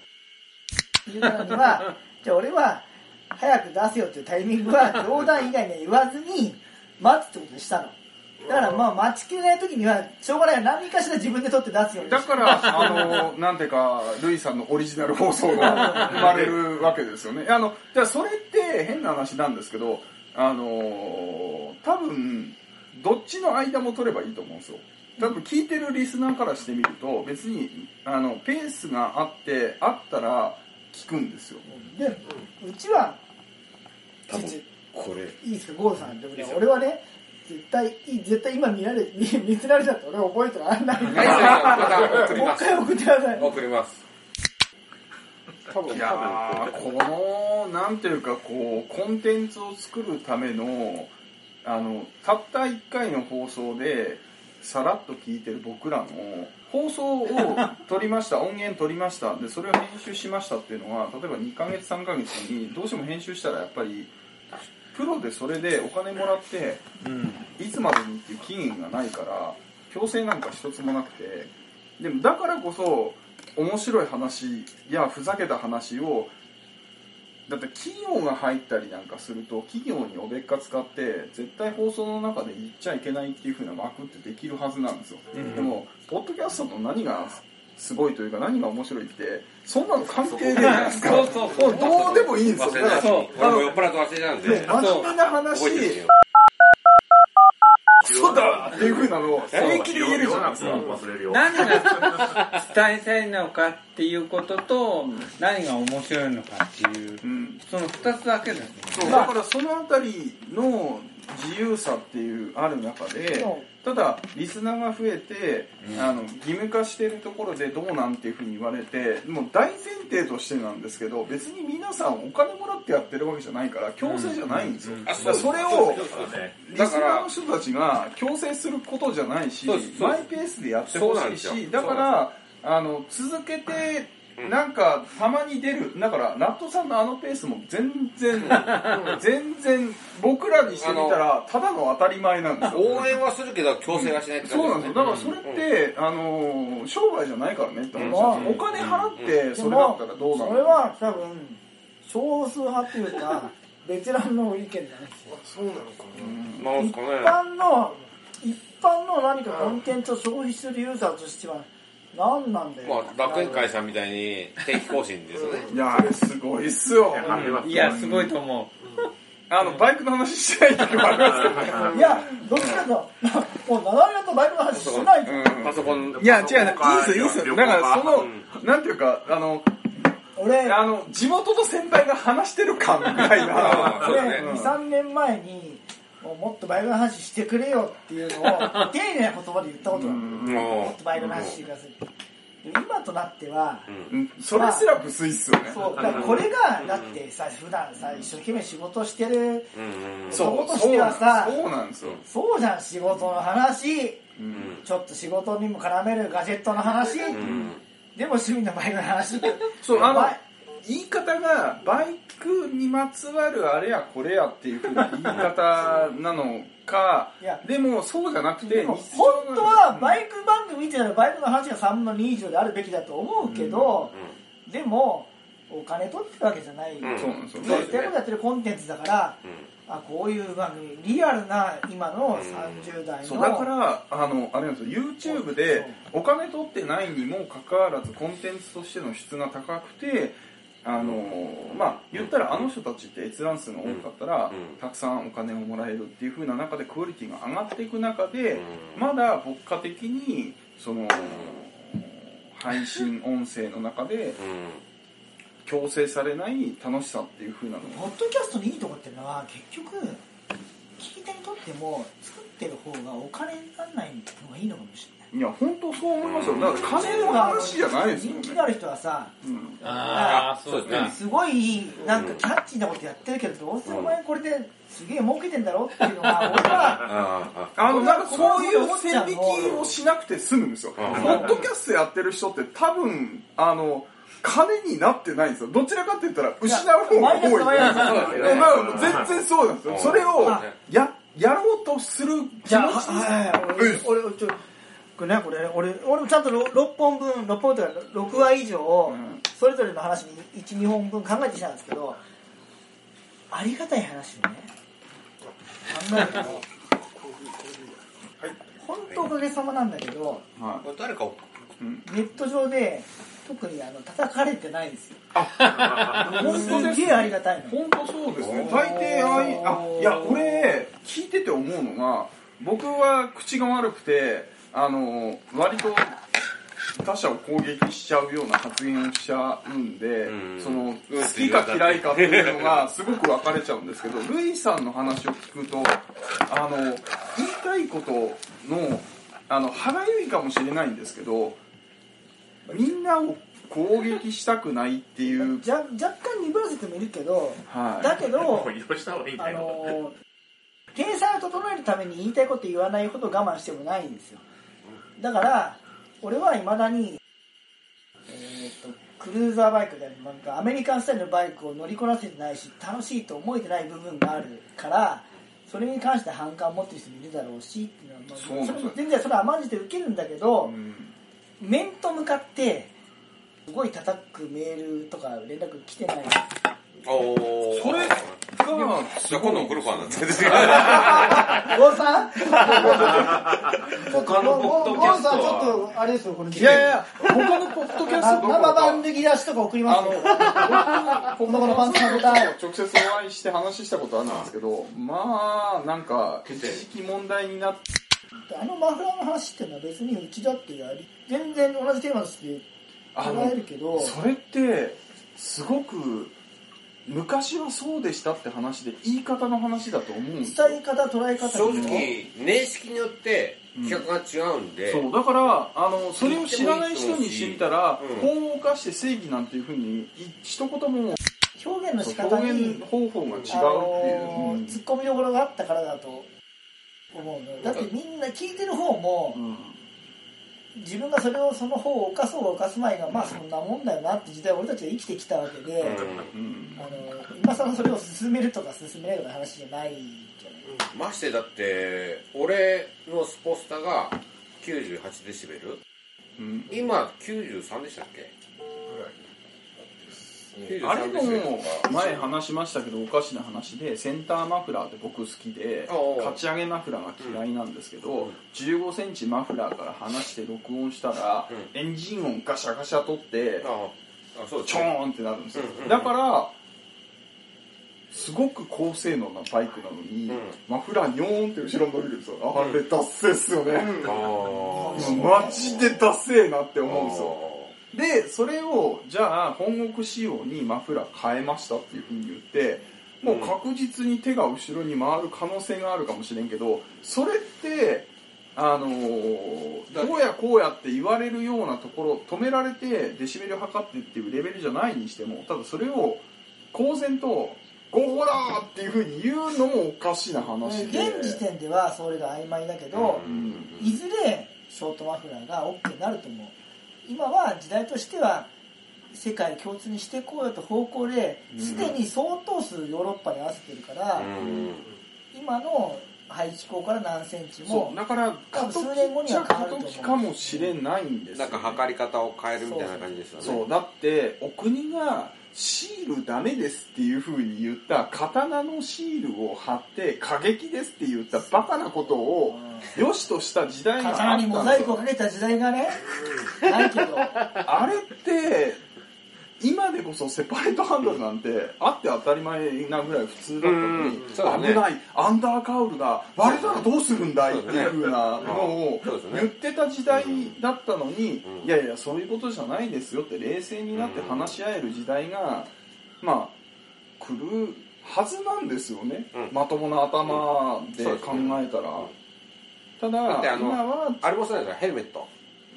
言うからには じゃあ俺は早く出せよっていうタイミングは冗談以外には言わずに待つってことにしたのだからまあ待ちきれない時にはしょうがない。何かしら自分で撮って出すようにだから、あの、なんていうか、ルイさんのオリジナル放送が 生まれるわけですよね。あの、じゃあそれって変な話なんですけど、あの、多分、どっちの間も取ればいいと思うんですよ。多分聞いてるリスナーからしてみると、別に、あの、ペースがあって、あったら聞くんですよ。でうちは多分これ。いいですかゴールさんでもね。俺はね絶対いい絶対今見られ 見見せられちゃって俺覚えてらんないはいまた送りますもう一回送ってください。送ります。多分いやーこのなんていうかこうコンテンツを作るためのあのたった1回の放送でさらっと聞いてる僕らの放送を撮りました 音源撮りました。でそれを編集しましたっていうのは例えば2ヶ月3ヶ月にどうしても編集したらやっぱりプロでそれでお金もらっていつまでにっていう期限がないから強制なんか一つもなくてでもだからこそ面白い話やふざけた話をだって企業が入ったりなんかすると企業におべっか使って絶対放送の中で言っちゃいけないっていう風な枠ってできるはずなんですよ、でもポッドキャストの何がすごいというか何が面白いってそんなの関係ねえじゃないですか。そうそう。そうもうどうでもいいんですよ。忘れない。しだから俺も酔っ払って忘れたんで。真面目な話。そうだっていう風なの。を平気で言えるじゃないですか忘れるよ。何が伝えたいのかっていうことと何が面白いのかっていう。うん。その2つだけですね。そう。だからそのあたりの自由さっていうある中でただリスナーが増えて、あの義務化してるところでどうなんていうふうに言われてもう大前提としてなんですけど別に皆さんお金もらってやってるわけじゃないから強制じゃないんですよ、だからそれをリスナーの人たちが強制することじゃないしマイペースでやってほしいしだからあの続けてなんかたまに出る。だからラットさんのあのペースも全然 全然僕らにしてみたらただの当たり前なんですよ。応援はするけど強制はしないって感じそうなんですよ。だからそれって、あの商売じゃないからねって話お金払ってそれだったらどうなの？それは多分少数派っていうかベテランの意見なんですよ。そうなのかな。なん。す一かね般の一般の何かコンテンツを消費するユーザーとしては何なんだよ、まあ楽園会さんみたいに定期更新ですよね。いやあれすごいっすよ。いやすごいと思あのバイクの話しない時もありますけどいやどっちかともう7割方バイクの話しないと、うん。パソコン。いや違ういいですよいいですよ。だからそのうんなんていうかあの俺あの地元の先輩が話してる感ぐらいあなね。俺23年前にもうもっとバイクの話してくれよっていうのを丁寧な言葉で言ったことがある。ももっとバイクの話してください。って今となっては、うん。それすら不粋っすよね。そう。これがだってさ普段さ一生懸命仕事してるう、うんうん。そうとしてはさそうなんですよ。そうじゃん仕事の話。うんちょっと仕事にも絡めるガジェットの話、うん。でも趣味のバイクの話。そうあの言い方がバイクにまつわるあれやこれやっていうふうな言い方なのかいやでもそうじゃなくて本当はバイク番組見てたらバイクの話が3分の2以上であるべきだと思うけど、でもお金取ってるわけじゃない、うんそうなんですよやってることやってるコンテンツだから、あこういう番組リアルな今の30代の、そうだからあのあれなんですよ。YouTube でお金取ってないにもかかわらずコンテンツとしての質が高くてあのまあ言ったらあの人たちって閲覧数が多かったら、うんたくさんお金をもらえるっていう風な中でクオリティが上がっていく中で、うん。まだ牧歌的にその配信音声の中でうん。強制されない楽しさっていう風なの。ポッドキャストのいいとこっていうのは結局聞き手にとっても作ってる方がお金にならないのがいいのかもしれないいや本当そう思いますよ。だから金の話じゃないですよね。人気のある人はさうん。ああそうですね。すごいなんかキャッチーなことやってるけどどうせお前これですげえ儲けてんだろっていうのが 俺はあああのなんかそういう線引きをしなくて済むんですよ。ポッドキャストやってる人って多分あの金になってないんですよ。どちらかって言ったら失う方が多い全然そうなんですよ。それをあややろうとする気持ちはいはい、俺、俺、ちょ、これね、これ、俺、俺もちゃんと6本分、6本というか、6話以上ん、それぞれの話に1、2本分考えてきたんですけど、ありがたい話をね、考えると、本当おかげさまなんだけど、はこれ誰かをネット上で、特にあの叩かれてないんですよ。本当ですすげえありがたいの。本当そうですね。大抵ああいあいや俺聞いてて思うのが僕は口が悪くてあの割と他者を攻撃しちゃうような発言をしちゃうんで、うん。その好きか嫌いかっていうのがすごく分かれちゃうんですけどルイさんの話を聞くとあの言いたいことのあの歯がゆいかもしれないんですけどみんなを攻撃したくないっていう、じゃ若干鈍らせてもいるけど、はい、だけどもう、移動した方がいいんあだよ。の計算を整えるために言いたいこと言わないほど我慢してもないんですよだから俺はいまだに、えー、とクルーザーバイクであるなんかアメリカンスタイルのバイクを乗りこなせてないし楽しいと思えてない部分があるからそれに関して反感を持ってる人もいるだろうしっていうのは、まあそうそ全然それは甘んじて受けるんだけど、うん。面と向かってすごい叩くメールとか連絡来てない。おー。それがじゃあ今度送るかなってゴンさん他のポッドキャストは。ゴンさんちょっとあれですよこれいやいや他のポッドキャスト生か番抜き出しとか送りますよあこの子のパンツのボタン直接お会いして話したことあるんですけどまあなんか一時期問題になって。あのマフラーの話っていうのは別にうちだってやり全然同じテーマとしてあの捉えるけど。それってすごく昔はそうでしたって話で言い方の話だと思うんですよ。伝え方捉え方正直年式によって企画が違うんで、そうだからあのそれを知らない人にしてみたらう。ん。法を犯して正義なんていうふうにい一言も表現の仕方表に現方法が違うっていう、あのうんー突っ込みどころがあったからだと思うのだってみんな聞いてる方もうん自分がそれをその方を犯そうが犯す前がまあそんなもんだよなって時代を俺たちは生きてきたわけで、うん。あの今更それを進めるとか進めないとかの話じゃないじゃないましてだって俺のスポスタが98デシベル。うん。今93でしたっけ？あれ93デシベルともか前話しましたけどおかしな話でセンターマフラーって僕好きでおうおう勝ち上げマフラーが嫌いなんですけど15センチマフラーから離して録音したらうエンジン音ガシャガシャ取ってチョねーンってなるんですよ。だからすごく高性能なバイクなのにうん。マフラーニョーンって後ろに伸びるんですよ。あれダッセーっすよね。あマジでダッセーなって思うんですよでそれをじゃあ本国仕様にマフラー変えましたっていうふうに言ってもう確実に手が後ろに回る可能性があるかもしれんけどそれってあのーこうやこうやって言われるようなところ止められてデシベル測ってっていうレベルじゃないにしてもただそれを公然と「ゴーラー!」っていうふうに言うのもおかしな話で現時点ではそれが曖昧だけど、うんいずれショートマフラーが OK になると思う今は時代としては世界共通にしていこうよと方向ですでに相当数ヨーロッパに合わせてるから、今の配置口から何センチもそうだから数年後には変わると思う。かもしれないんですよね。なんか測り方を変えるみたいな感じですよね。そうだってお国がシールダメですっていう風に言った刀のシールを貼って過激ですって言ったバカなことを良しとした時代があった刀にモザイクをかけた時代がねないけど。あれって今でこそセパレートハンドルなんてあって当たり前なぐらい普通だったのに、危ないアンダーカウルが割れたらどうするんだいっていうふうなのを言ってた時代だったのに、うん。いやいやそういうことじゃないですよって冷静になって話し合える時代が、まあ来るはずなんですよね、うん。まともな頭で考えたら、ただ今はあれもそうなんですよ。ヘルメット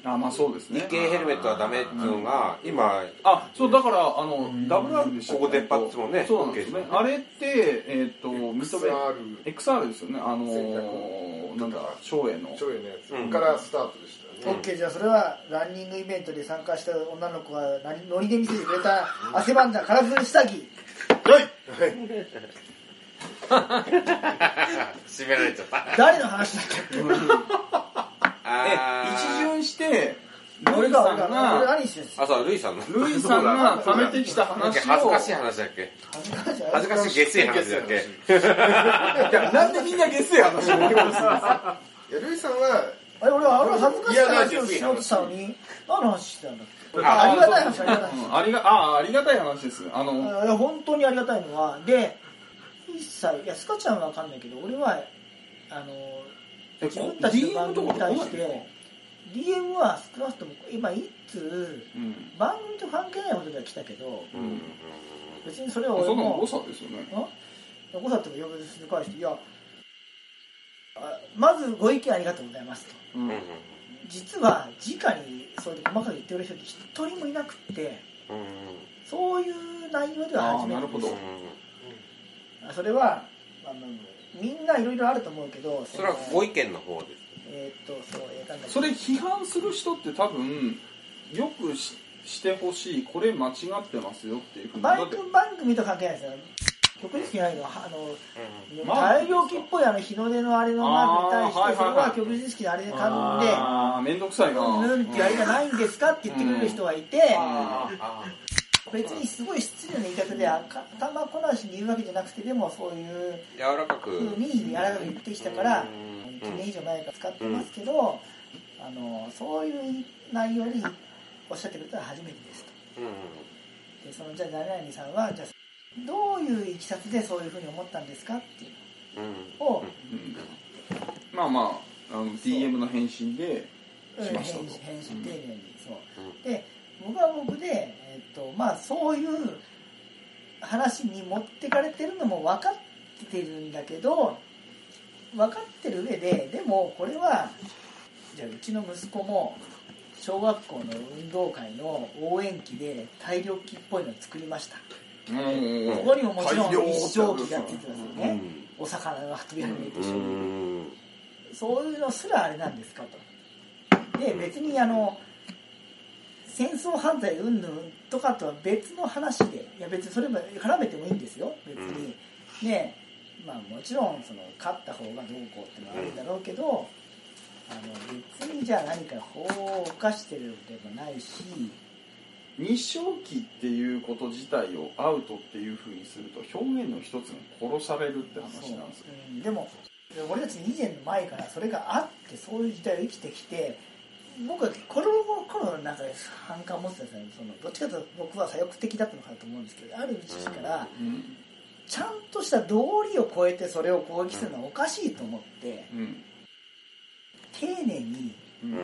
あまあそうですね。日経ヘルメットはダメっていうのが今あそうだからあの WR ここ出っ張ってもねそうなんですね。OK ですよあれってえっ、と認め XR XR ですよね。あのー、なんだ照英の。ちょいのやつ。うん。からスタートでしたよね、OK じゃあそれはランニングイベントで参加した女の子が何ノリで見せてくれた汗ばんだカラフル下着。締められちゃった。誰の話だっけ？一巡してルイさん俺があそうルイさんの。ルイさんが貯めてきたなん話をか恥ずかしい話だっけ？恥ずかしい恥ずかしい下水話だっけ？いやなんでみんなゲスや話をいやルイさんはあれ俺は俺恥ずかしい話をしようとしたのに何の話してたんだっけ？あありがたい話ありがたい話うんありがあありがたい話です。あのいや本当にありがたいのはで一切いやスカちゃんは分かんないけど俺はあのえ自分たちの番組に対して DM は少なくとも今一通うん。番組と関係ないことでは来たけど別にそれを俺も誤差ですよね。ん？誤差って呼び捨て返していやあまずご意見ありがとうございますと。実は直にそうやって細かく言ってる人って一人もいなくってうん。そういう内容では初めてです。それはあのみんないろいろあると思うけどそれはのご意見の方ですえーっとそうえーなそれ批判する人って多分よくししてほしいこれ間違ってますよっていう番組と関係ないですよ。曲に好きないの。はあのマーク大量機っぽいあの日の出のあれのマークに対してそれは曲実式のあれで買うんでああ面倒くさいな。うんうんってやりがないんですかって言ってくれる人がいて、ああ別にすごい失礼な言い方で頭こなしに言うわけじゃなくてでもそういう柔らかく。ふうに柔らかく言ってきたからうん。1年以上前から使ってますけど、あのそういう内容におっしゃってくれたら初めてですと。うんでそのじゃあ誰々さんはじゃあどういういきさつでそういうふうに思ったんですかっていううんのを、うん。まあまああの DM の返信でうんしましたと。返信返信丁寧にそう。うん。で僕は僕で、えっとまあ、そういう話に持ってかれてるのも分かってるんだけど分かってる上ででもこれはじゃあうちの息子も小学校の運動会の応援旗で大量旗っぽいのを作りました。うんここにももちろん一生旗がついてますよね、うん。お魚が飛び跳ねてう一生旗ん。そういうのすらあれなんですかと。で、別にあの、戦争犯罪云々とかとは別の話で、いや別にそれも絡めてもいいんですよ、別に。ねまあもちろん、その、勝った方がどうこうってのはあるんだろうけど、あの、別にじゃあ何か法を犯してるでもないし、日照期っていうこと自体をアウトっていうふうにすると表現の一つが殺されるって話なんですよ。う。ん、でも俺たち以前の前からそれがあってそういう時代を生きてきて僕はこの頃なんか反感を持ってたんですよ。そのどっちかというと僕は左翼的だったのかなと思うんですけどある時期からうんちゃんとした道理を超えてそれを攻撃するのはおかしいと思ってうん丁寧にうん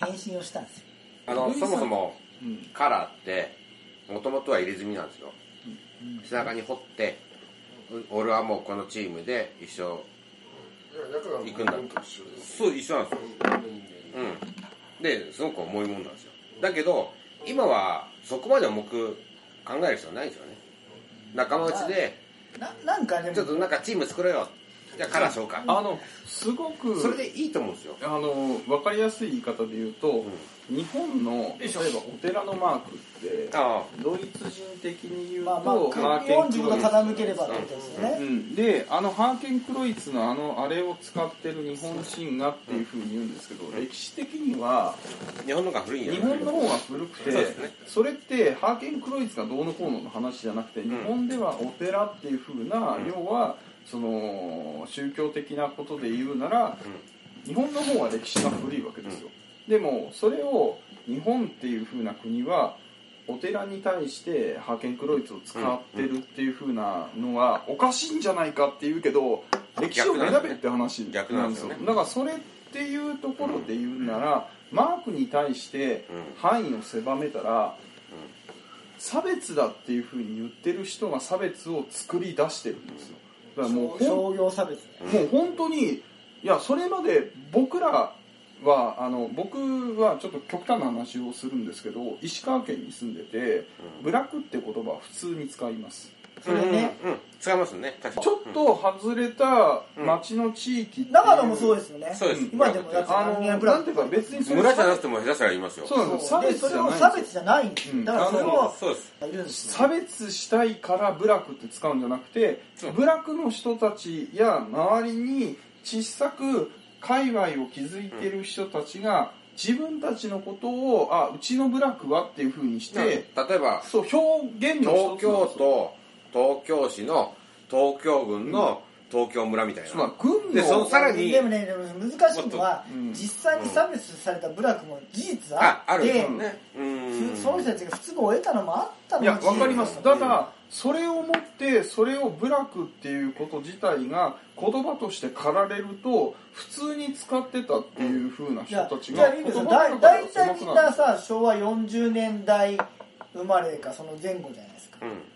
返信をしたんですよ。あのそもそもうん。カラーってもともとは入れ墨なんですよ。背中に彫ってう俺はもうこのチームで一生行くんだ。そう一緒なんですようん。ですごく重いもんなんですよ。だけど今はそこまで重く考える必要ないんですよね。仲間内でななんかでもちょっとなんかチーム作ろうよじゃあカラーしようか。あのすごくそれでいいと思うんですよ。あの分かりやすい言い方で言うと、日本の例えばお寺のマークってあドイツ人的に言うと、まあまあハーケンク45度ロイツ。傾ければってことですよね。うん、であのハーケンクロイツのあのあれを使ってる日本神話っていうふうに言うんですけど、歴史的にはあ日本のが古いんや日本の方が古くてそうですね。それってハーケンクロイツがどうのこうのの話じゃなくて、日本ではお寺っていうふうな、うん。要はその宗教的なことで言うなら、日本の方が歴史が古いわけですよ、でもそれを日本っていうふうな国はお寺に対してハーケンクロイツを使ってるっていう風なのはおかしいんじゃないかって言うけど歴史を選べって話逆なんですよね。だからそれっていうところで言うなら、マークに対して範囲を狭めたら、差別だっていう風に言ってる人が差別を作り出してるんですよだからもう商業差別ね。もう本当にいやそれまで僕らはあの僕はちょっと極端な話をするんですけど石川県に住んでてブラックって言葉は普通に使いますそれね、うん、うん。使いますね。確かに。ちょっと外れた町の地域う。長野もそうですよね。そうです。今でもだってあのなんていうか別に村じゃなくても下手したら言いますよ。そうなんですそれ別じゃないを差別じゃないんだからそれをそうです。いるんですよ差別したいからブラックって使うんじゃなくてそう。ブラックの人たちや周りに小さく界隈を築いてる人たちが自分たちのことをあうちのブラックはっていうふうにして、例えばそう表現の東京都東京市の東京郡の東京村みたいそうだな、軍でそののさらにでもねでも難しいのは、うん。実際に差別された部落も事実あって、うん。ふその人たちが不都合を得たのもあったのいやわかります。だただそれをもってそれをブラックっていうこと自体が言葉として駆られると普通に使ってたっていうふうない人やたちが大体みんなさ昭和40年代生まれかその前後じゃないですか。うん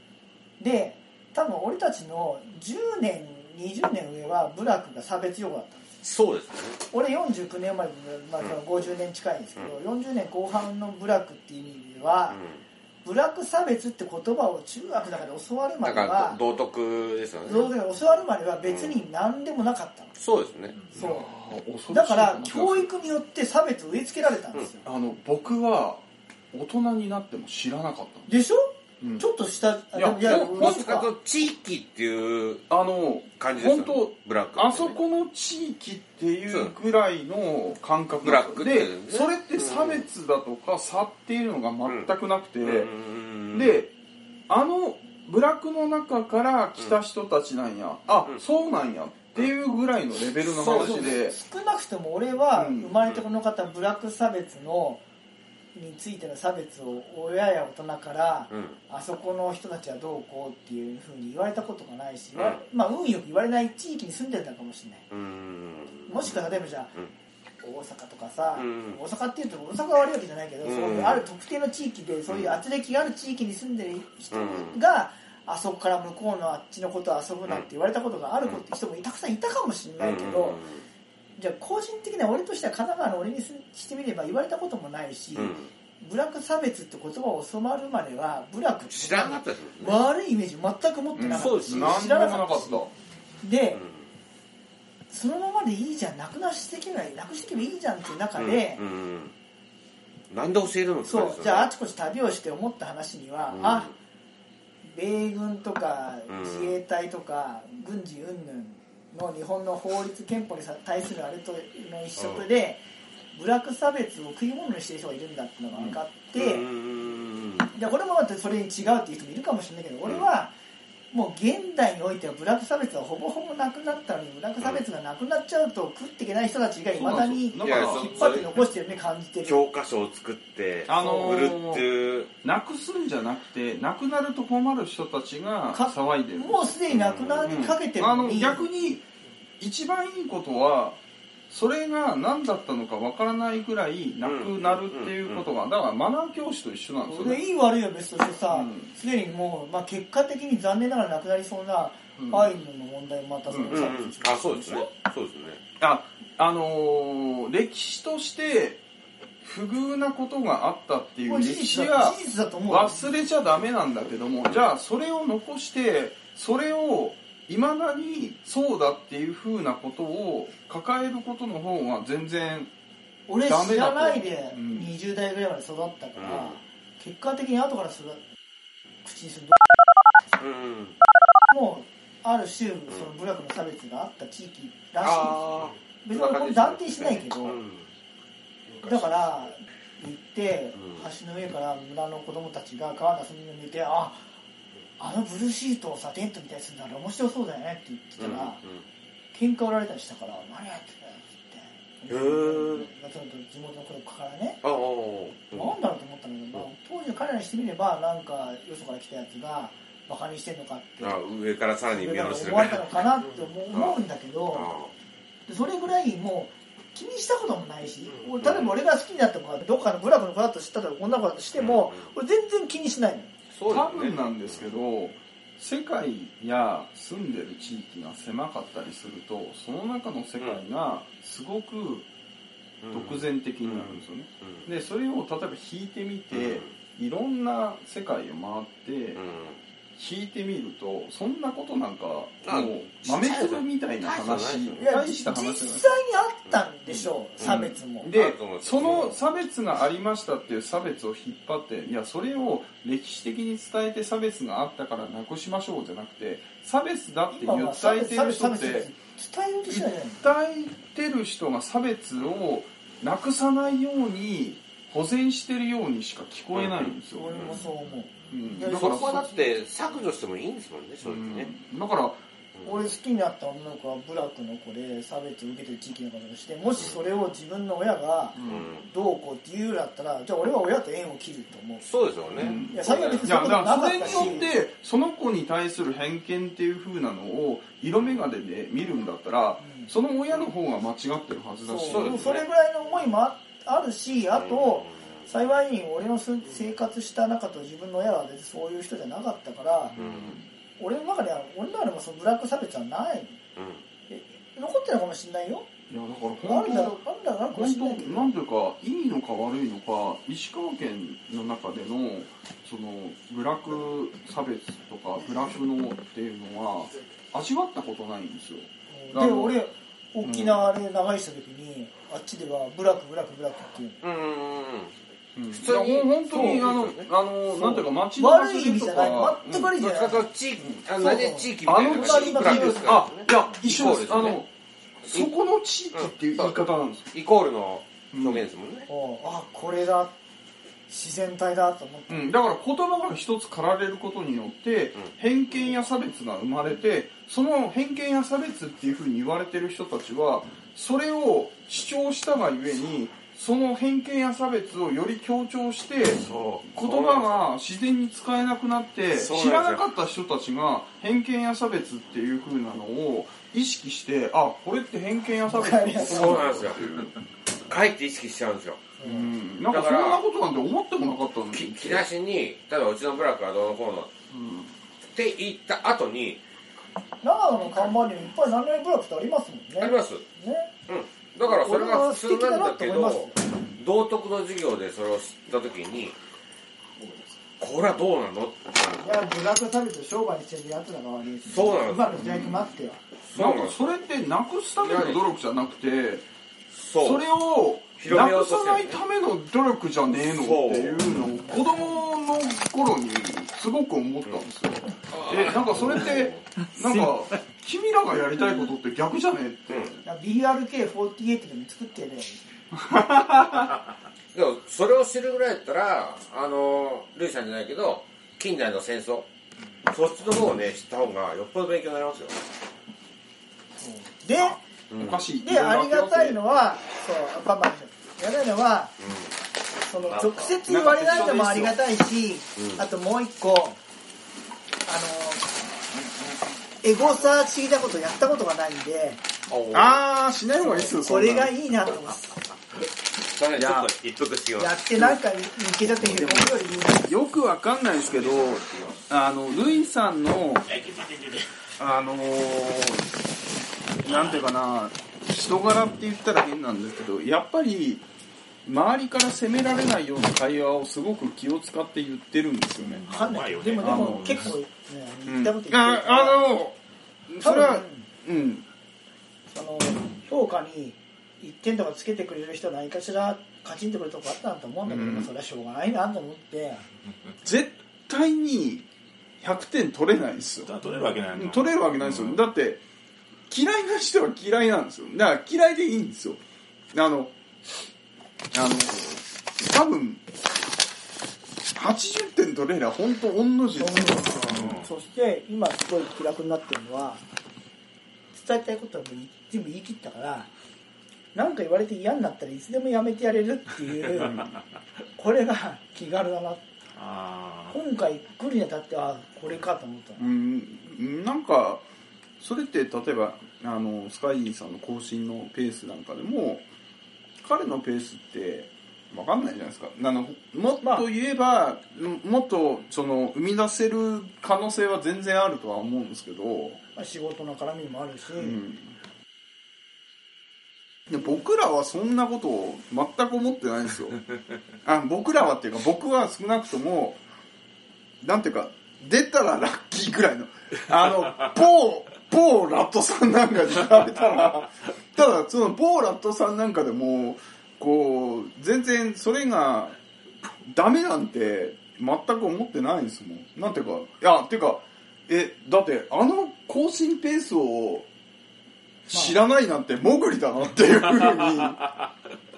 で多分俺たちの10年20年上は部落が差別用語だったんですそうですね。俺49年生まれで、まあ、50年近いんですけど、40年後半の部落っていう意味では、部落差別って言葉を中学だから教わるまでは道徳ですよね。そうだから教わるまでは別に何でもなかったの、そうですね。そう。だから教育によって差別を植え付けられたんですよ、あの僕は大人になっても知らなかったでしょ、うんちょっとしたあいやでもいやもうどっちかと地域っていうあの感じですよね本ブラックね。あそこの地域っていうぐらいの感覚ブラックでね。それって差別だとか差っていうのが全くなくて、うん。であのブラックの中から来た人たちなんや、あ、うん。そうなんや。っていうぐらいのレベルの話で。少なくとも俺はうん生まれてこの方ブラック差別のについての差別を親や大人からうん。あそこの人たちはどうこうっていうふうに言われたことがないし、うん。まあ運よく言われない地域に住んでたかもしれない。うん。もしくは例えばじゃあ、大阪とかさ、うん。大阪っていうと大阪が悪いわけじゃないけど、うん。そういうある特定の地域でそういう圧力がある地域に住んでる人が、あそこから向こうのあっちのことを遊ぶなって言われたことがある人もたくさんいたかもしれないけど、じゃあ個人的な俺としては神奈川の俺にしてみれば言われたこともないし、うん。ブラック差別って言葉を教わるまではブラックって知らなかったですね悪いイメージ全く持ってなかった。し、何知らなかった。で、うそのままでいいじゃん。なくなしていけばい。いなくしていけばいいじゃんっていう中で、ん。うん。なんで教えるの？そう。じゃああちこち旅をして思った話には、うん。あ米軍とかうん。自衛隊とか軍事云々の日本の法律憲法に対するあれとの一色で、ブラック差別を食い物にしてる人がいるんだっていうのが分かって、うんでこれもまたそれに違うっていう人もいるかもしれないけど俺はもう現代においてはブラック差別はほぼほぼなくなったのにブラック差別がなくなっちゃうと食っていけない人たちがいまだに引っ張って残してるね感じてる。教科書を作ってあのー売るっていう。なくすんじゃなくてなくなると困る人たちがか騒いでる。もうすでになくなりかけてるあののに、逆に一番いいことはそれが何だったのかわからないぐらいなくなるっていうことがだからマナー教師と一緒なんですよね。いい悪いは別としてさ。うん。すで、にもう、まあ、結果的に残念ながらなくなりそうなうん。アイヌの問題もまたそのうんうんうん。あそうですね。そうですね。ああのー歴史として不遇なことがあったっていう歴事実だ史は忘れちゃダメなんだけどもじゃあそれを残してそれをいまだにそうだっていうふうなことを抱えることの方が全然俺知ダメだと。らないでうん。20代ぐらいまで育ったから、うん。結果的に後からする口にするうん。もうある種その部落の差別があった地域らしいあんですよ。別に俺断定しないけど、うん。だから行ってうん。橋の上から村の子供たちが川遊びに見てああのブルーシートをさテントみたいにするなら面白そうだよねって言ってたら、喧嘩売られたりしたから何やってんだよってへー。その地元の子からね、ああなんだろうと思ったんだけど、まあ、当時の彼らにしてみればなんかよそから来たやつがバカにしてんのかってあ上からさらに見下ろしてる。思われたのかなって思うんだけどそれぐらいもう気にしたこともないし俺例えば俺が好きになった子がどっかの部落の子だと知ったら女の子だとしても俺全然気にしないのね。分なんですけど世界や住んでる地域が狭かったりするとその中の世界がすごく独善的になるんですよね、でそれを例えば引いてみて、いろんな世界を回って、うん引いてみるとそんなことなんかもあう豆粒みたいな話いや大実際にした話じゃないあったんでしょう差別も、うんです。そよの差別がありましたっていう差別を引っ張っていやそれを歴史的に伝えて差別があったからなくしましょうじゃなくて差別だって今は差訴えてる人って別伝えようとしないじゃない。訴えてる人が差別をなくさないように保全してるようにしか聞こえないんですよ、俺もそう思ううん。いやだからそこはだって削除してもいいんですもんね正直ね。うんだから俺好きになった女の子は部落の子で差別を受けてる地域の方としてもしそれを自分の親がうん。どうこうって言うだったらじゃあ俺は親と縁を切ると思う。そうですよね。うん。いや最悪にそだからそれことなかったしによってその子に対する偏見っていう風なのを色眼鏡で見るんだったら、うん。その親の方が間違ってるはずだし。そうそうですね。それぐらいの思いもああるしあと幸いに俺のす生活した中と自分の親は別にそういう人じゃなかったからうん。俺の中では俺の中でもそのブラック差別はない。え残ってるのかもしれないよ。いやだから本うあるんだろうなかも当しれなんていうかいいのか悪いのか石川県の中でのそのブラック差別とかブラックのっていうのは味わったことないんですよ。で俺沖縄で長居した時に、あっちではブラックブラックブラックっていううん。うんうんうん普通に本当にあのあのなんていうか街の悪い意味じゃない。全く悪いじゃない、あそう何地域みたいなあの地域ブラックですから。あいや一緒ですあのそこの地域っていう言い方なんですよ。イコールの表現ですもんね。あこれだ。自然体だと思って、うん、だから言葉が一つ駆られることによって、偏見や差別が生まれてその偏見や差別っていうふうに言われてる人たちはそれを主張したがゆえにその偏見や差別をより強調して言葉が自然に使えなくなって知らなかった人たちが偏見や差別っていうふうなのを意識してあこれって偏見や差別そうなんですよ。かえって意識しちゃうんですよ。うん、なんかそんなことなんて思ってもなかったんですよき木梨に例えばうちのブラックはどうのこうの。って言った後に長野の看板にもいっぱい何々ブラックってありますもんね。あります。ね。うんだからそれが普通なんだけど道徳の授業でそれを知った時にこれはどうなのっていやブラック差別を商売にしてるやつらが悪いそうなんです今の時代決まってはなんかそれってなくすための努力じゃなくてそれをなくさないための努力じゃねえのっていうのを子供の頃にすごく思ったんですよ。え、なんかそれって、なんか、君らがやりたいことって逆じゃねえって。BRK48 でも作ってやればいいでもそれを知るぐらいだったらあのルイさんじゃないけど近代の戦争。そっちの方をね知った方がよっぽど勉強になりますよ。でおかしい。でありがたいのはそうまあまあやりたいのはその直接言われないのもありがたいし、あともう一個あのエゴサーチ的なことやったことがないんであー、しない方がいいっすよ、それがい。いいなと思って。それちょっと一服してきますやってなんかいけたってよくわかんないですけど、あの、ルイさんの、あのーなんていうかな、人柄って言ったら変なんですけど、やっぱり、周りから責められないような会話をすごく気を使って言ってるんですよね。わかんないでもであのも結構ねうん言ったこと言ってるからああの、それはうん。その評価に1点とかつけてくれる人は何かしらカチンとくるとこあったなと思うんだけど、うんそれはしょうがないなと思って絶対に100点取れないですよ。取れるわけないの取れるわけないですよ。だって、嫌いな人は嫌いなんですよ。だから嫌いでいいんですよ。あの、あの、多分、80点取れりゃ本当御の字ですよ。そして今すごい気楽になってるのは伝えたいことはもう全部言い切ったからなんか言われて嫌になったらいつでもやめてやれるっていう これが気軽だなあ今回来るにあたってはこれかと思ったのうんなんかそれって例えばあのスカイさんの更新のペースなんかでも彼のペースって分かんないじゃないですか。あのもっと言えば、もっとその生み出せる可能性は全然あるとは思うんですけど、まあ仕事の絡みもあるし、うん。で僕らはそんなことを全く思ってないんですよ。あ僕らはっていうか僕は少なくともなんていうか出たらラッキーぐらいの。あの某某ラットさんなんかに比べたらただその某ラットさんなんかでもこう全然それがダメなんて全く思ってないんですもん。なんていうかいやっていうかえだってあの更新ペースを知らないなんてモグリだなっていうふうに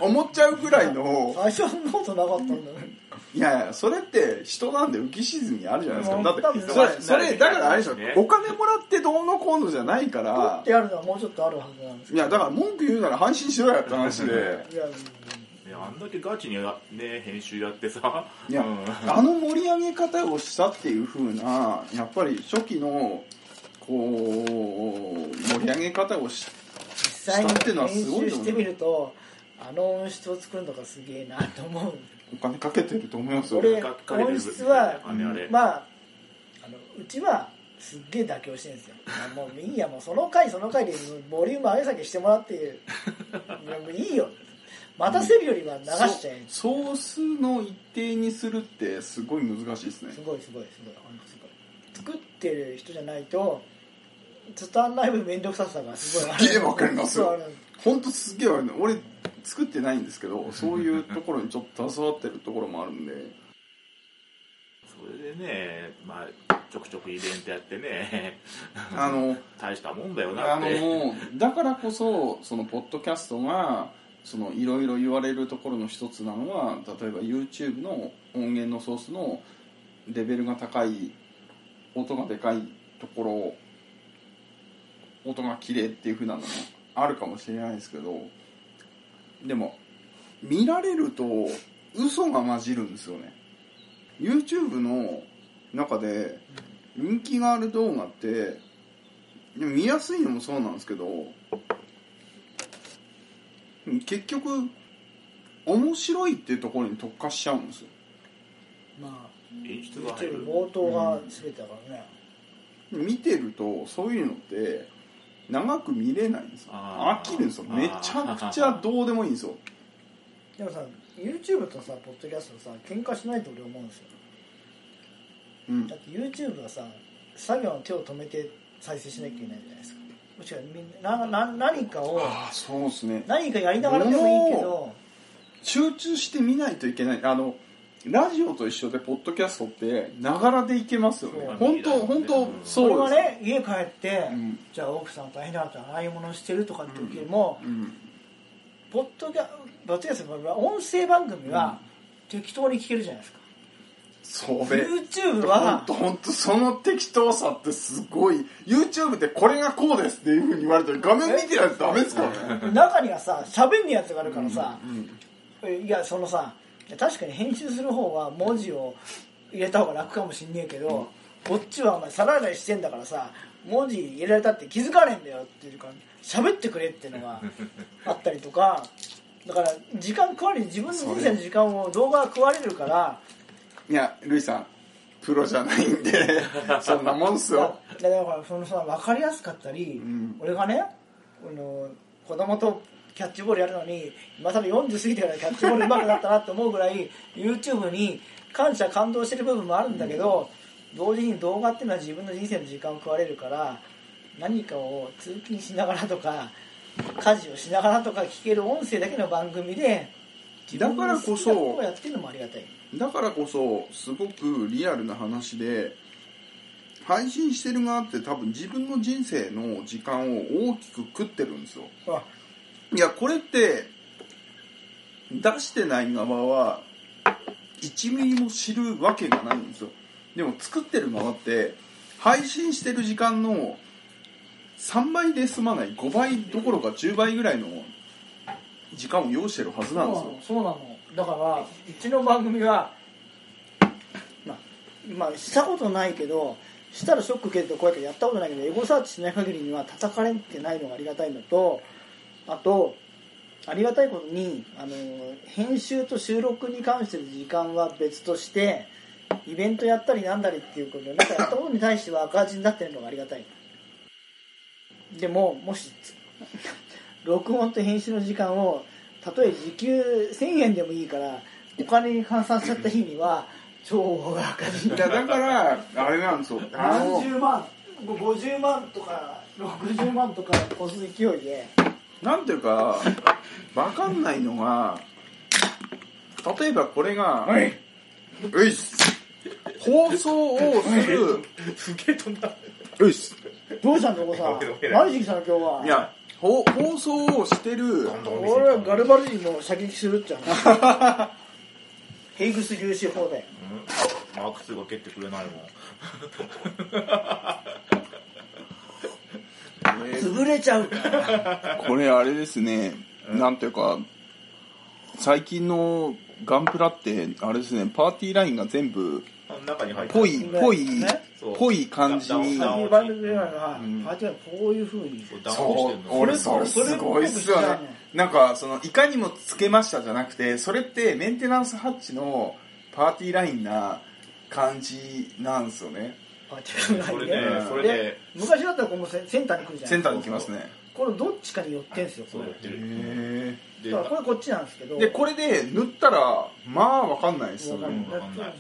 思っちゃうぐらいの最初そんなことなかったんだね。いやいやそれって人なんで浮き沈みあるじゃないですか。だってそれそれだからあれでしょ。ね。お金もらってどうのこうのじゃないか取らってやるのはもうちょっとあるはずなんですいやだから文句言うなら配信しろやって話で。いやあんだけガチにね編集やってさ。いやうん。あの盛り上げ方をしたっていう風なやっぱり初期のこう盛り上げ方をし実際にしたっていうのはす編ごいと思う集してみるとあの音質を作るのがすげえなと思う。お金かけてると思いますよ俺音質はあれあれ。まああのうちはすっげえ妥協してるんですよ。あもういいやもうその回その回でボリューム上げ下げしてもらっていやもういいよ。待たせるよりは流しちゃえ。ソースの一定にするってすごい難しいですね。すごいすごいすごい。すごい。作ってる人じゃないと伝わんない分面倒くささがすごいある。すっげえわかりますよ。本当すっげえわかる俺作ってないんですけど そういうところにちょっと携わってるところもあるんで。それでねまあちょくちょくイベントやってね。あの 大したもんだよなあって。のだからこそそのポッドキャストがそのいろいろ言われるところの一つなのは例えば YouTube の音源のソースのレベルが高い音がでかいところ音が綺麗っていう風なのもあるかもしれないですけどでも見られると嘘が混じるんですよね。YouTube の中で人気がある動画ってでも見やすいのもそうなんですけど結局面白いっていうところに特化しちゃうんですよ。まあ演出が入 YouTube る冒頭が全てだからね、見てるとそういうのって長く見れないんですよ。飽きるんですよ。めちゃくちゃどうでもいいんですよ。でもさ YouTube とさポッドキャストさ喧嘩しないと俺思うんですよ。うん。だって YouTube はさ作業の手を止めて再生しなきゃいけないじゃないですか。もしくはみんななな何かをああそうですね。何かやりながらでもいいけど集中して見ないといけない。あのラジオと一緒でポッドキャストってながらでいけますよね。そう本当本当そう俺です。はね家帰って、うん。じゃあ奥さん大変だったら洗い物してるとかって時も、うんポッドキャポッドキャストは音声番組は適当に聞けるじゃないですか、それ YouTube は本当本当その適当さってすごい YouTube ってこれがこうですっていうふうに言われて画面見てないとダメですからね。中にはさ喋んねやつがあるからさ、いやそのさ確かに編集する方は文字を入れた方が楽かもしんねえけど、こっちはお前皿洗いしてんだからさ文字入れられたって気づかねえんだよっていうか喋ってくれっていうのが あったりとかだから時間食われる自分の人生の時間を動画が食われるからいやルイさんプロじゃないんで そんなもんっすよ。だだからそのさ分かりやすかったり、ん。俺がねあの子供とキャッチボールやるのに今更40過ぎてからキャッチボール上手くなったなって思うぐらい YouTube に感謝感動してる部分もあるんだけど、同時に動画っていうのは自分の人生の時間を食われるから何かを通勤しながらとか家事をしながらとか聞ける音声だけの番組で自分の好きなことをやってるのもありがたい。だからこそすごくリアルな話で配信してる側って多分自分の人生の時間を大きく食ってるんですよ。あいやこれって出してない側は1ミリも知るわけがないんですよ。でも作ってる側って配信してる時間の3倍で済まない5倍どころか10倍ぐらいの時間を要してるはずなんですよ。そうなの。だからうちの番組はまあ、まあ、したことないけどしたらショック受けるとこうやってやったことないけどエゴサーチしない限りには叩かれてないのがありがたいのとあとありがたいことにあの編集と収録に関しての時間は別としてイベントやったりなんだりっていうことでなんかやったことに対しては赤字になってるのがありがたい。でももし 録音と編集の時間をたとえ時給1000円でもいいからお金に換算しちゃった日には超赤字いやだからあれなんですよ。何十万50万とか60万とか越す勢いでなんていうか わかんないのが例えばこれがういっす。放送をする。すげえ飛んだ。ういっす。どうしたんだお子さん。何時来たの今日は？いやほ放送をしてる。俺はガルバルジンも射撃するっちゃう。ヘイグス粒子砲で。マーク2が蹴ってくれないもん 潰れちゃうから。これあれですね、なんていうか最近のガンプラってあれですね。パーティーラインが全部あの中に入ってぽいぽいぽい感じに。ダウンバンドではパーティーはこういうふうに。そう。俺それすごいっすよね。なんかそのいかにもつけましたじゃなくてそれってメンテナンスハッチのパーティーラインな感じなんですよねパーティーそれラインね。でそれで昔だったらこのセセンターに来るじゃないセンターに来ますね。これどっちかに寄ってんすよこれ。ってる。へでだからこれこっちなんですけど。えでこれで塗ったらまあわかんないですよね。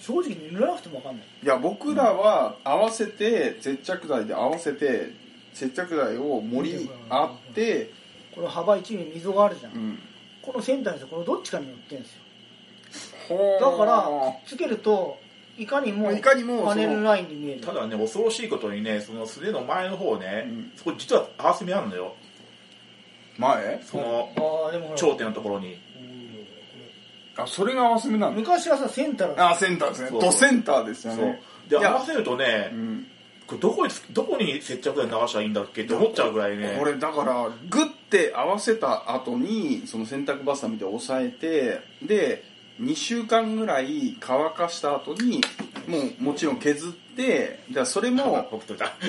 正直に塗らなくてもわかんない。いや僕らは合わせて接着剤で合わせて接着剤を盛り合って、この幅1ミリ溝があるじゃん、うん、このセンターにさこのどっちかに寄ってんすよ。ほだからくっつけるといかにもいかにもパネルラインに見える。ただね恐ろしいことにねその素手の前の方ね、うん。そこ実は合わせ目あるのよ。前？その頂点のところに。あそれが合わせ目なの昔はさセンターだった。あセンターですね。そうドセンターですよそう。ねで合わせるとね、うん。これどこにどこに接着剤流したらいいんだっけって思っちゃうぐらいね。これだからグッて合わせた後にその洗濯バサミで押さえてで2週間ぐらい乾かした後にもうもちろん削ってだからそれも僕とだ。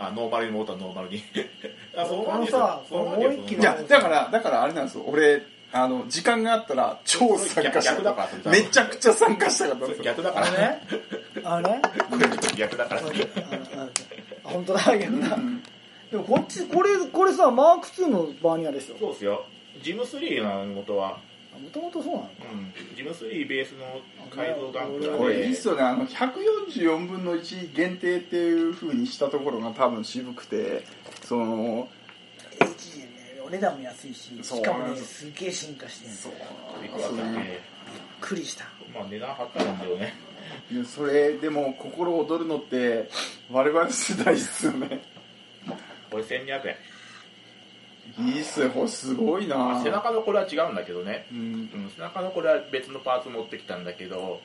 あノーマルに戻ったノーマルに。あそのままであのさもう一気にいやだからだからあれなんですよ。俺あの時間があったら超参加した。からそれめちゃくちゃ参加したかったんですよ。逆だから。あれ？ね あれ？逆だから。あああ本当だ逆だ。でもこっちこれこれさマーク2のバーニアでしょそうですよ。ジム3なの元はもともとそうなのか。うん。ジム3ベースの改造ガンプラでこれいいっすよね。あの144分の1限定っていう風にしたところが多分渋くてそのでねお値段も安いしそうしかもねすげえ進化してるそうびっくりした。まあ値段張ったんだよね。でそれでも心躍るのって我々世代ですよね。これ1200円いいっすよすごいな。背中のこれは違うんだけどね。うん。うん、背中のこれは別のパーツ持ってきたんだけど、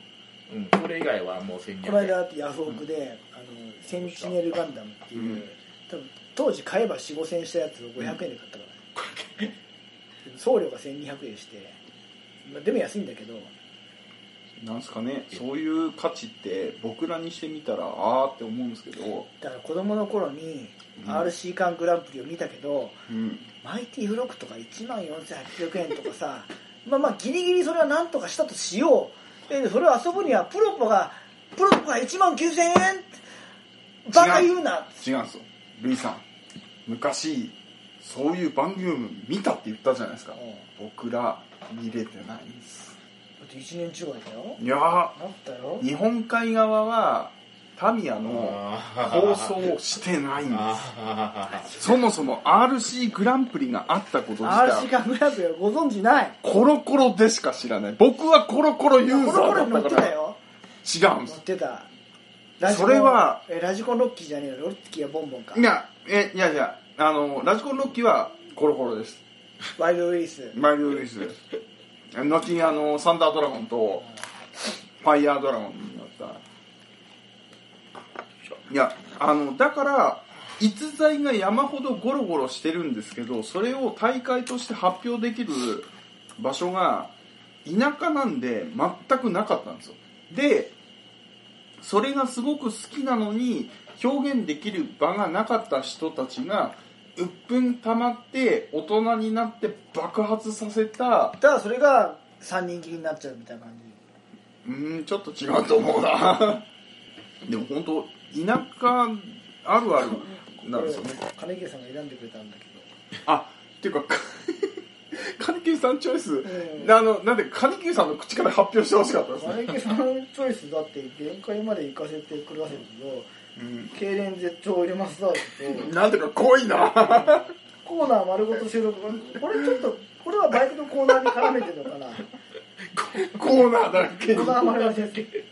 うん、これ以外はもう1200円この間ヤフオクで、あのセンチネルガンダムっていう、うん。多分当時買えば4 5千円したやつを500円で買ったから、送料が1200円して、まあ、でも安いんだけど。なんすかねそういう価値って僕らにしてみたらあーって思うんですけど、だから子供の頃にうん RC カングランプリを見たけど、うん、マイティフロックとか1万4800円とかさまあまあギリギリそれは何とかしたとしよう。でそれを遊ぶにはプロポがプロポが1万9000円？バカ言うな。違うんですよ。ルイさん昔そういう番組を見たって言ったじゃないですか。うん。僕ら見れてないんです。だって1年違いだよ。いやなったよ。ー日本海側はタミヤの放送をしてないんです。あそもそも RC グランプリがあったこと自 RC 体カングランプリはご存知ない。コロコロでしか知らない。僕はコロコロユーコザロコロに乗ーだっからったてたよ。違うんです。乗ってた。それはえラジコンロッキーじゃねえよ。ロッキーはボンボンか。いやえいやいやあのラジコンロッキーはコロコロです。ワイルドウィリス。マイルドリスです。後にあのサンダードラゴンとファイヤードラゴンになったいやあのだから逸材が山ほどゴロゴロしてるんですけどそれを大会として発表できる場所が田舎なんで全くなかったんですよ。でそれがすごく好きなのに表現できる場がなかった人たちが鬱憤溜まって大人になって爆発させた。ただそれが三人切りになっちゃうみたいな感じ。うーんちょっと違うと思うな。でも本当田舎あるあるなんですよね。金池さんが選んでくれたんだけあっていうかか金木さんチョイス、うんあのなんで金木さんの口から発表してほしかったですどね金池さんのチョイスだって限界まで行かせてくださるけど痙攣絶頂入れますだってなんていうか濃いな。コーナー丸ごと収録。これちょっとこれはバイクのコーナーに絡めてるのかな。コーナーだけに。コーナー丸出しで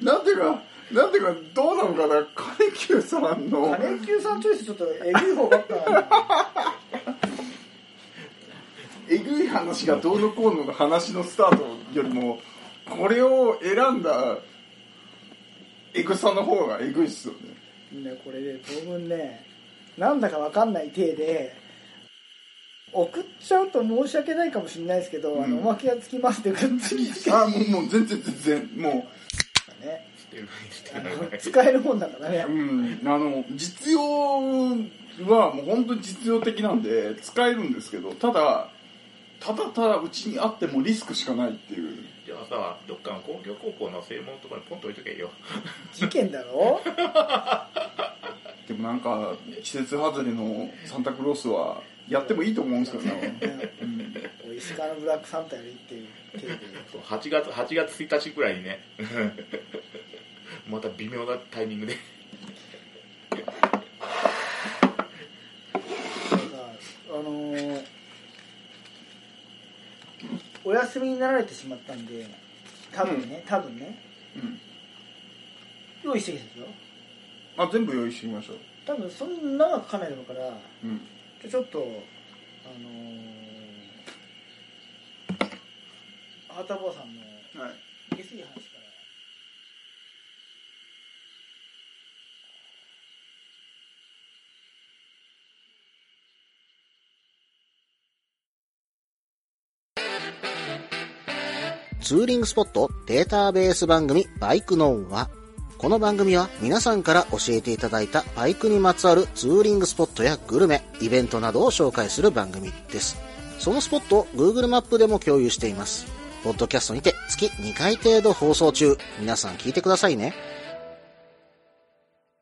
すなんていうかなんていうかどうなのかな？金久さんの。金球さんチョイスちょっとえぐい方ばっかえぐい話がどうのこうのの話のスタートよりもこれを選んだエグさの方がえぐいっすよね。ねこれね当分ねなんだかわかんない体で送っちゃうと申し訳ないかもしれないですけど、あのおまけがつきますってグッズにしてあもうもう全然全然もね。あの使えるもんだからね。ううん。あの実用はもう本当に実用的なんで使えるんですけどただただただうちにあってもリスクしかないっていう。じゃあさどっかの工業高校の正門のところにポンと置いとけよ。事件だろ？でもなんか季節外れのサンタクロースはやってもいいと思うんですけどね、おい石川のブラックサンタよりっていう。体 でそう8月8月1日ぐらいにねまた微妙なタイミングで。あのーお休みになられてしまったんで多分ね、多分ね。うん。用意してきたんですよあ全部用意してきましょう。多分そんな長くかないだろうからうん。じゃあちょっとあのー、畑坊さんのはい。下水話ツーリングスポットデータベース番組バイクノンは、この番組は皆さんから教えていただいたバイクにまつわるツーリングスポットやグルメ、イベントなどを紹介する番組です。そのスポットを Google マップでも共有しています。ポッドキャストにて月2回程度放送中。皆さん聞いてくださいね。